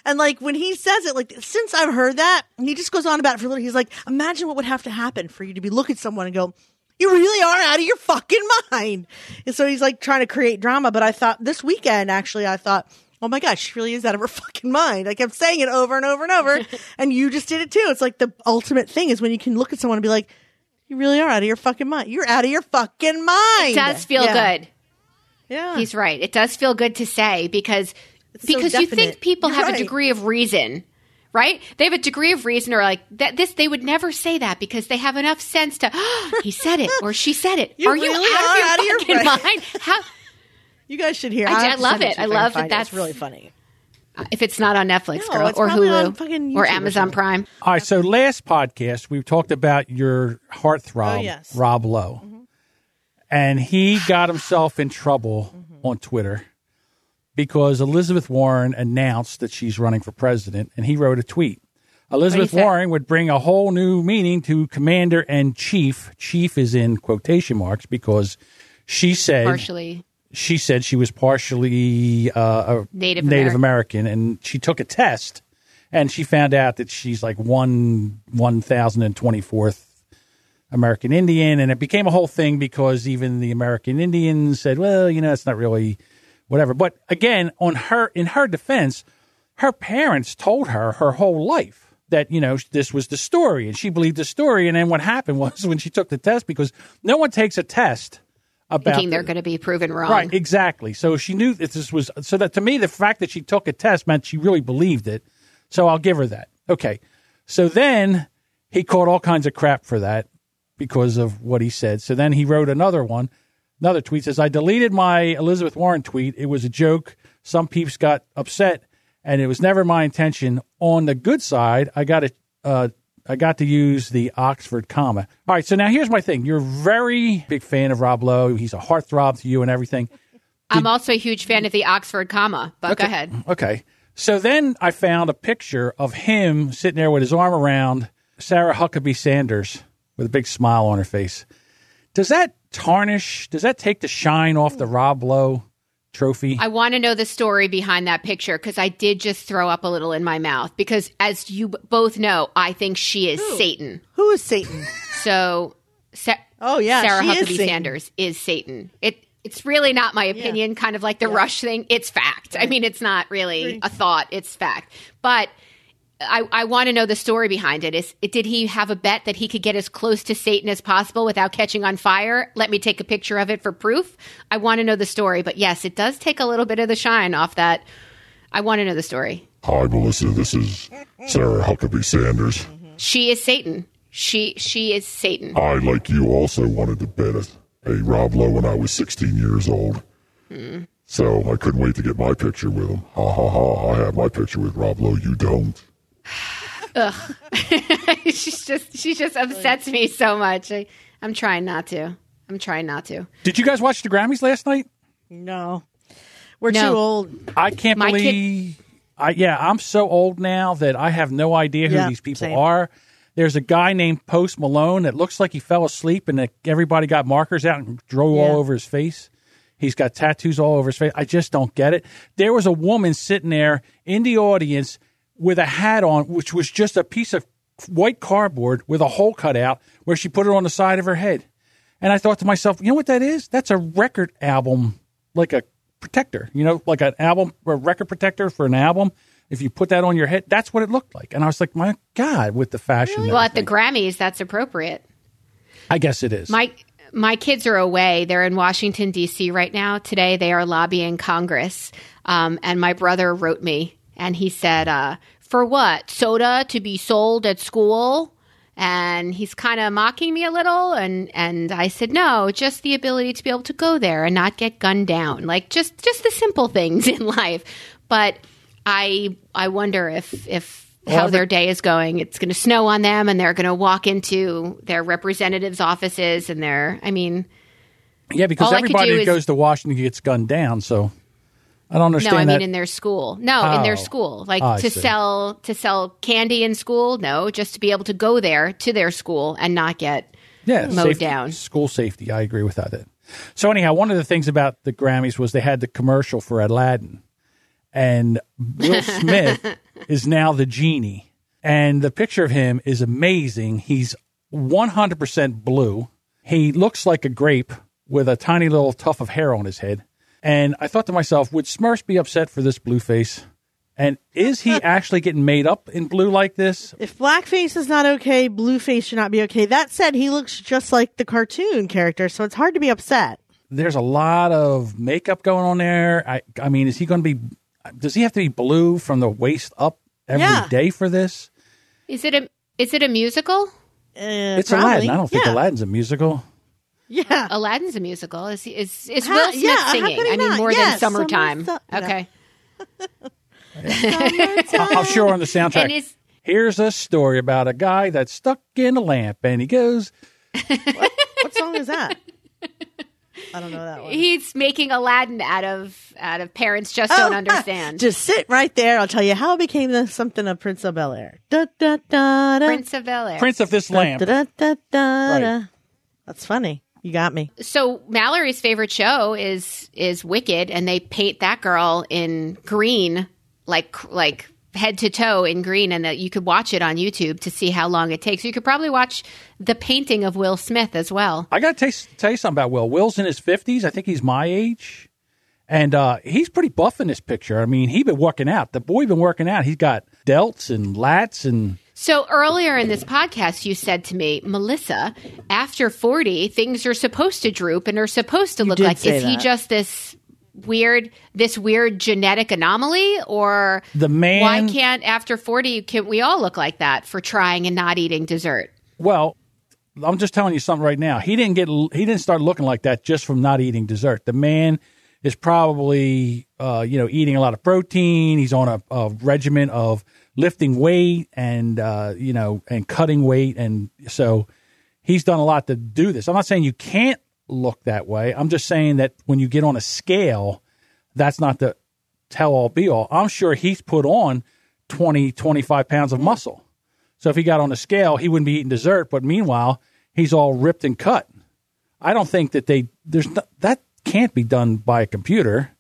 And like when he says it, like since I've heard that, and he just goes on about it for a little. He's like, imagine what would have to happen for you to be look at someone and go, "You really are out of your fucking mind." And so he's like trying to create drama. But I thought this weekend, actually, I thought oh my gosh, she really is out of her fucking mind. I kept saying it over and over and over, and you just did it too. It's like the ultimate thing is when you can look at someone and be like, you really are out of your fucking mind. You're out of your fucking mind. It does feel Yeah. good. Yeah. He's right. It does feel good to say because so because you think people You're have right. a degree of reason, right? They have a degree of reason, or like that. This they would never say that because they have enough sense to. he said it or she said it. You are you really out, are of your out of your fucking mind? How? You guys should hear. I- I'll have I to love send it. I love can that find it. That's- really funny. Uh, if it's not on Netflix, No, girl, or Hulu, or YouTube or Amazon. Prime. All right. So last podcast we talked about your heartthrob, Oh, yes. Rob Lowe, mm-hmm. and he got himself in trouble mm-hmm. on Twitter because Elizabeth Warren announced that she's running for president, and he wrote a tweet. Elizabeth? Warren would bring a whole new meaning to commander and chief. Chief is in quotation marks because she said Partially, she said she was partially uh, a Native Native American. American, and she took a test, and she found out that she's like one one thousand and twenty fourth American Indian, and it became a whole thing because even the American Indians said, "Well, you know, it's not really whatever." But again, on her in her defense, her parents told her her whole life that you know this was the story, and she believed the story. And then what happened was when she took the test, because no one takes a test about thinking they're going to be proven wrong. Right, exactly. So she knew that this was so that to me the fact that she took a test meant she really believed it. So I'll give her that. Okay. So then he caught all kinds of crap for that because of what he said. So then he wrote another one, another tweet says, I deleted my Elizabeth Warren tweet. It was a joke. Some peeps got upset and it was never my intention. On the good side, I got a uh, I got to use the Oxford comma. All right, so now here's my thing. You're a very big fan of Rob Lowe. He's a heartthrob to you and everything. I'm also a huge fan of the Oxford comma, but go ahead. Okay. So then I found a picture of him sitting there with his arm around Sarah Huckabee Sanders with a big smile on her face. Does that tarnish, does that take the shine off the Rob Lowe trophy? I want to know the story behind that picture because I did just throw up a little in my mouth because, as you b- both know, I think she is Satan. Who is Satan? So, Sa- Oh, yeah, Sarah she is Huckabee Satan. Sanders is Satan. It it's really not my opinion, kind of like the Rush thing. It's fact. I mean, it's not really a thought; it's fact. But I, I want to know the story behind it. Is it, did he have a bet that he could get as close to Satan as possible without catching on fire? Let me take a picture of it for proof. I want to know the story. But yes, it does take a little bit of the shine off that. I want to know the story. Hi, Melissa. This is Sarah Huckabee Sanders. She is Satan. She she is Satan. I, like you, also wanted to bet a, a Rob Lowe when I was 16 years old. Hmm. So I couldn't wait to get my picture with him. Ha ha ha. I have my picture with Rob Lowe. You don't. she's just she just upsets me so much. I, I'm trying not to. I'm trying not to. Did you guys watch the Grammys last night? No. We're No. too old. I can't My kid- believe. I, yeah, I'm so old now that I have no idea who Yeah, these people same. are. There's a guy named Post Malone that looks like he fell asleep and that everybody got markers out and drew Yeah. all over his face. He's got tattoos all over his face. I just don't get it. There was a woman sitting there in the audience with a hat on, which was just a piece of white cardboard with a hole cut out where she put it on the side of her head. And I thought to myself, you know what that is? That's a record album, like a protector, you know, like an album, a record protector for an album. If you put that on your head, that's what it looked like. And I was like, my God, with the fashion. Well, at the. Grammys, that's appropriate. I guess it is. My my kids are away. They're in Washington D.C. right now. Today they are lobbying Congress. Um, and my brother wrote me, and he said, uh, "For what? Soda to be sold at school?" And he's kind of mocking me a little, and and I said, "No, just the ability to be able to go there and not get gunned down, like just just the simple things in life." But I I wonder if if how their day is going. It's going to snow on them, and they're going to walk into their representatives' offices, and they're. I mean, yeah, because all I could everybody is- goes to Washington gets gunned down. So I don't understand. no, I mean that. in their school. No, in Oh. their school, like Oh, to see. sell to sell candy in school. No, just to be able to go there to their school and not get. yeah, mowed safety, down. School safety. I agree with that. So anyhow, one of the things about the Grammys was they had the commercial for Aladdin, and Will Smith is now the genie, and the picture of him is amazing. He's one hundred percent blue. He looks like a grape with a tiny little tuft of hair on his head. And I thought to myself, would Smurfs be upset for this blue face? And is he actually getting made up in blue like this? If blackface is not okay, blueface should not be okay. That said, he looks just like the cartoon character, so it's hard to be upset. There's a lot of makeup going on there. I, I mean, is he going to be? Does he have to be blue from the waist up every day Yeah. for this? Is it a is it a musical? Uh, It's probably. Aladdin. I don't think yeah. Aladdin's a musical. Yeah. Aladdin's a musical. Is is is How- Will Smith yeah, singing? I mean, not? more Yes, than summertime. summer stu- no. okay. I- I'm sure on the soundtrack. And Here's a story about a guy that's stuck in a lamp, and he goes, What song is that? I don't know that one. he's making Aladdin out of out of parents just don't Oh, understand. Just sit right there. I'll tell you how it became the something of Prince of Bel Air. Da da da da. Prince of Bel Air. "Prince of this lamp." Da, da, da, da, Right. da. That's funny. You got me. so Mallory's favorite show is is Wicked, and they paint that girl in green, like like head to toe in green, and that you could watch it on YouTube to see how long it takes. You could probably watch the painting of Will Smith as well. I got to tell you something about Will. Will's in his fifties. I think he's my age, and uh, he's pretty buff in this picture. I mean, he been working out. The boy been working out. He's got delts and lats and So earlier in this podcast, you said to me, Melissa, after 40, things are supposed to droop and are supposed to look like. Is he just this weird, this weird genetic anomaly, or the man. why can't after 40 can we all look like that for trying and not eating dessert? Well, I'm just telling you something right now. He didn't get he didn't start looking like that just from not eating dessert. The man is probably uh, you know eating a lot of protein. He's on a, a regimen of lifting weight and uh, you know and cutting weight, and so he's done a lot to do this. I'm not saying you can't look that way. I'm just saying that when you get on a scale, that's not the tell all be all. I'm sure he's put on 20, 25 pounds of muscle. So if he got on a scale, he wouldn't be eating dessert. But meanwhile, he's all ripped and cut. I don't think that they there's no, that can't be done by a computer.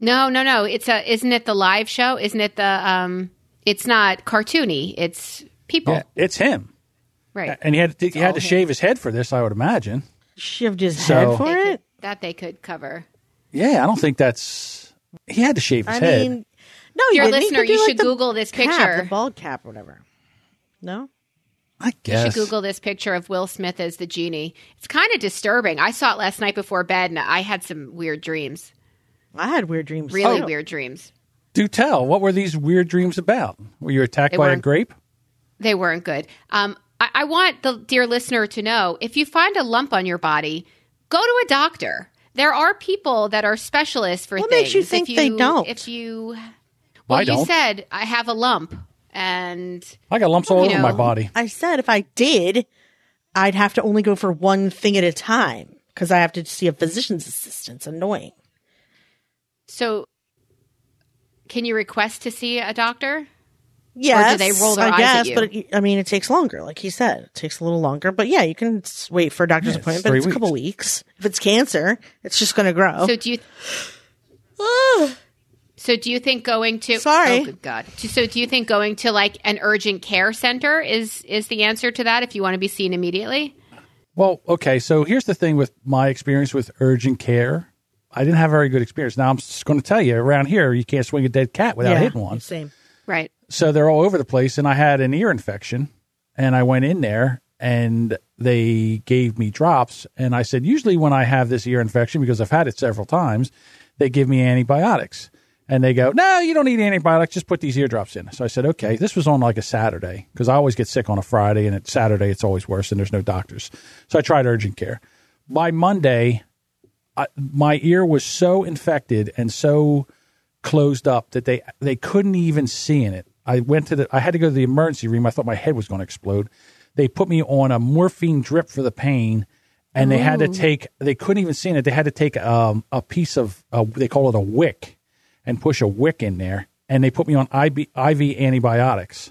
No, no, no. It's a, isn't it the live show? Isn't it the, um, it's not cartoony. It's people. Yeah, it's him, Right. and he had to, he had to him. shave his head for this. I would imagine. Shivved his So- head for They could- it. that they could cover. Yeah, I don't think that's he had to shave his I head. mean, no, Dear you didn't. listener, you like, should Google this cap, picture. the bald cap or whatever. No, I guess. You should Google this picture of Will Smith as the genie. It's kind of disturbing. I saw it last night before bed, and I had some weird dreams. I had weird dreams. Really too. weird dreams. Do tell. What were these weird dreams about? Were you attacked They by a grape? They weren't good. Um, I, I want the dear listener to know if you find a lump on your body, go to a doctor. There are people that are specialists for What things. makes you think if they don't? If you, well, I you don't. said I have a lump, and I got lumps all You over my body. I said if I did, I'd have to only go for one thing at a time because I have to see a physician's assistant. It's annoying. so can you request to see a doctor? Yes, or do they roll their I eyes guess, at you? but it, I mean, it takes longer. Like he said, it takes a little longer. But yeah, you can wait for a doctor's Yeah, appointment, but three it's a couple weeks. If it's cancer, it's just going to grow. So do you? So do you think going to? Sorry. Oh, good God. So do you think going to like an urgent care center is is the answer to that if you want to be seen immediately? Well, okay. So here's the thing with my experience with urgent care. I didn't have a very good experience. Now I'm just going to tell you around here, you can't swing a dead cat without yeah, hitting one. Same. Right. So they're all over the place, and I had an ear infection, and I went in there, and they gave me drops, and I said, usually when I have this ear infection, because I've had it several times, they give me antibiotics. And they go, no, you don't need antibiotics. Just put these eardrops in. So I said, okay. This was on like a Saturday because I always get sick on a Friday, and it's Saturday it's always worse, and there's no doctors. So I tried urgent care. By Monday, I, my ear was so infected and so closed up that they they couldn't even see in it. I went to the I had to go to the emergency room. I thought my head was going to explode. They put me on a morphine drip for the pain, and they had to take. They couldn't even see in it. They had to take um, a piece of uh, they call it a wick, and push a wick in there, and they put me on IV, IV antibiotics.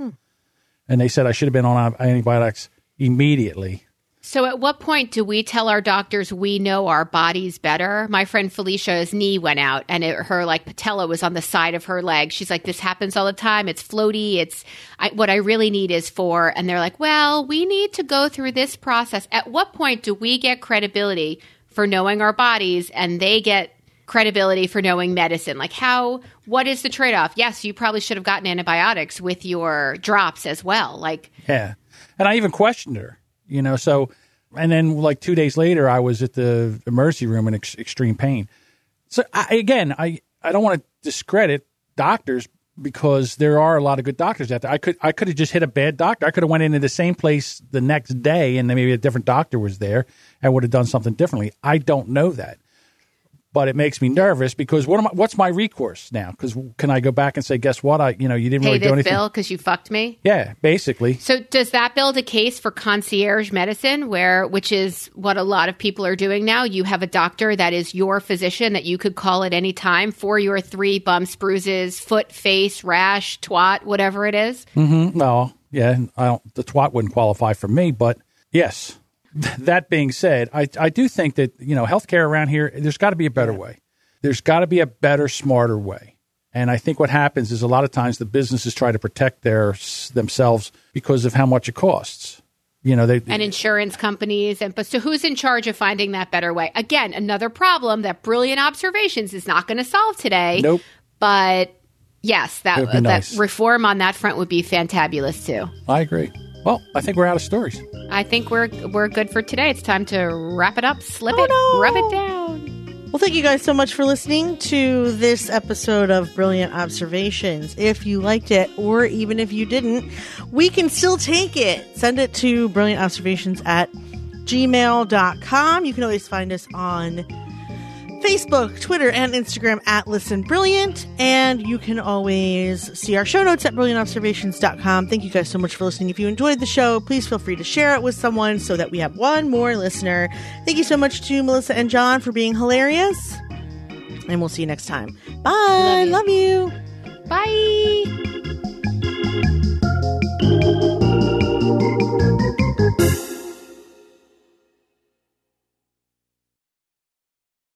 And they said I should have been on antibiotics immediately. So at what point do we tell our doctors we know our bodies better? My friend Felicia's knee went out and it, her like patella was on the side of her leg. She's like, this happens all the time. It's floaty. It's I, what I really need is for, and they're like, well, we need to go through this process. At what point do we get credibility for knowing our bodies and they get credibility for knowing medicine. Like how what is the trade-off? Yes, you probably should have gotten antibiotics with your drops as well. Like Yeah. And I even questioned her, you know, so and then like 2 days later I was at the emergency room in ex- extreme pain. So I, again, I I don't want to discredit doctors because there are a lot of good doctors out there. I could I could have just hit a bad doctor. I could have went into the same place the next day and maybe a different doctor was there and would have done something differently. I don't know that. But it makes me nervous because what am I, what's my recourse now? Because can I go back and say, guess what? I you know you didn't pay really do anything. bill because you fucked me. Yeah, basically. So does that build a case for concierge medicine where which is what a lot of people are doing now? You have a doctor that is your physician that you could call at any time for your three bumps, bruises, foot, face, rash, twat, whatever it is. Mm-hmm. Well, yeah, I don't. The twat wouldn't qualify for me, but yes. That being said, I I do think that you know healthcare around here. There's got to be a better way. There's got to be a better, smarter way. And I think what happens is a lot of times the businesses try to protect their themselves because of how much it costs. You know, they and insurance companies and but so who's in charge of finding that better way? Again, another problem that brilliant observations is not going to solve today. Nope. But yes, that be that reform on that front would be fantabulous too. I agree. Well, I think we're out of stories. I think we're we're good for today. It's time to wrap it up, slip Oh, it, no. rub it down. Well, thank you guys so much for listening to this episode of Brilliant Observations. If you liked it, or even if you didn't, we can still take it. Send it to brilliantobservations at gmail.com. You can always find us on Facebook, Twitter, and Instagram at Listen Brilliant. And you can always see our show notes at brilliantobservations.com. Thank you guys so much for listening. If you enjoyed the show, please feel free to share it with someone so that we have one more listener. Thank you so much to Melissa and John for being hilarious. And we'll see you next time. Bye. Love you. Love you. Bye.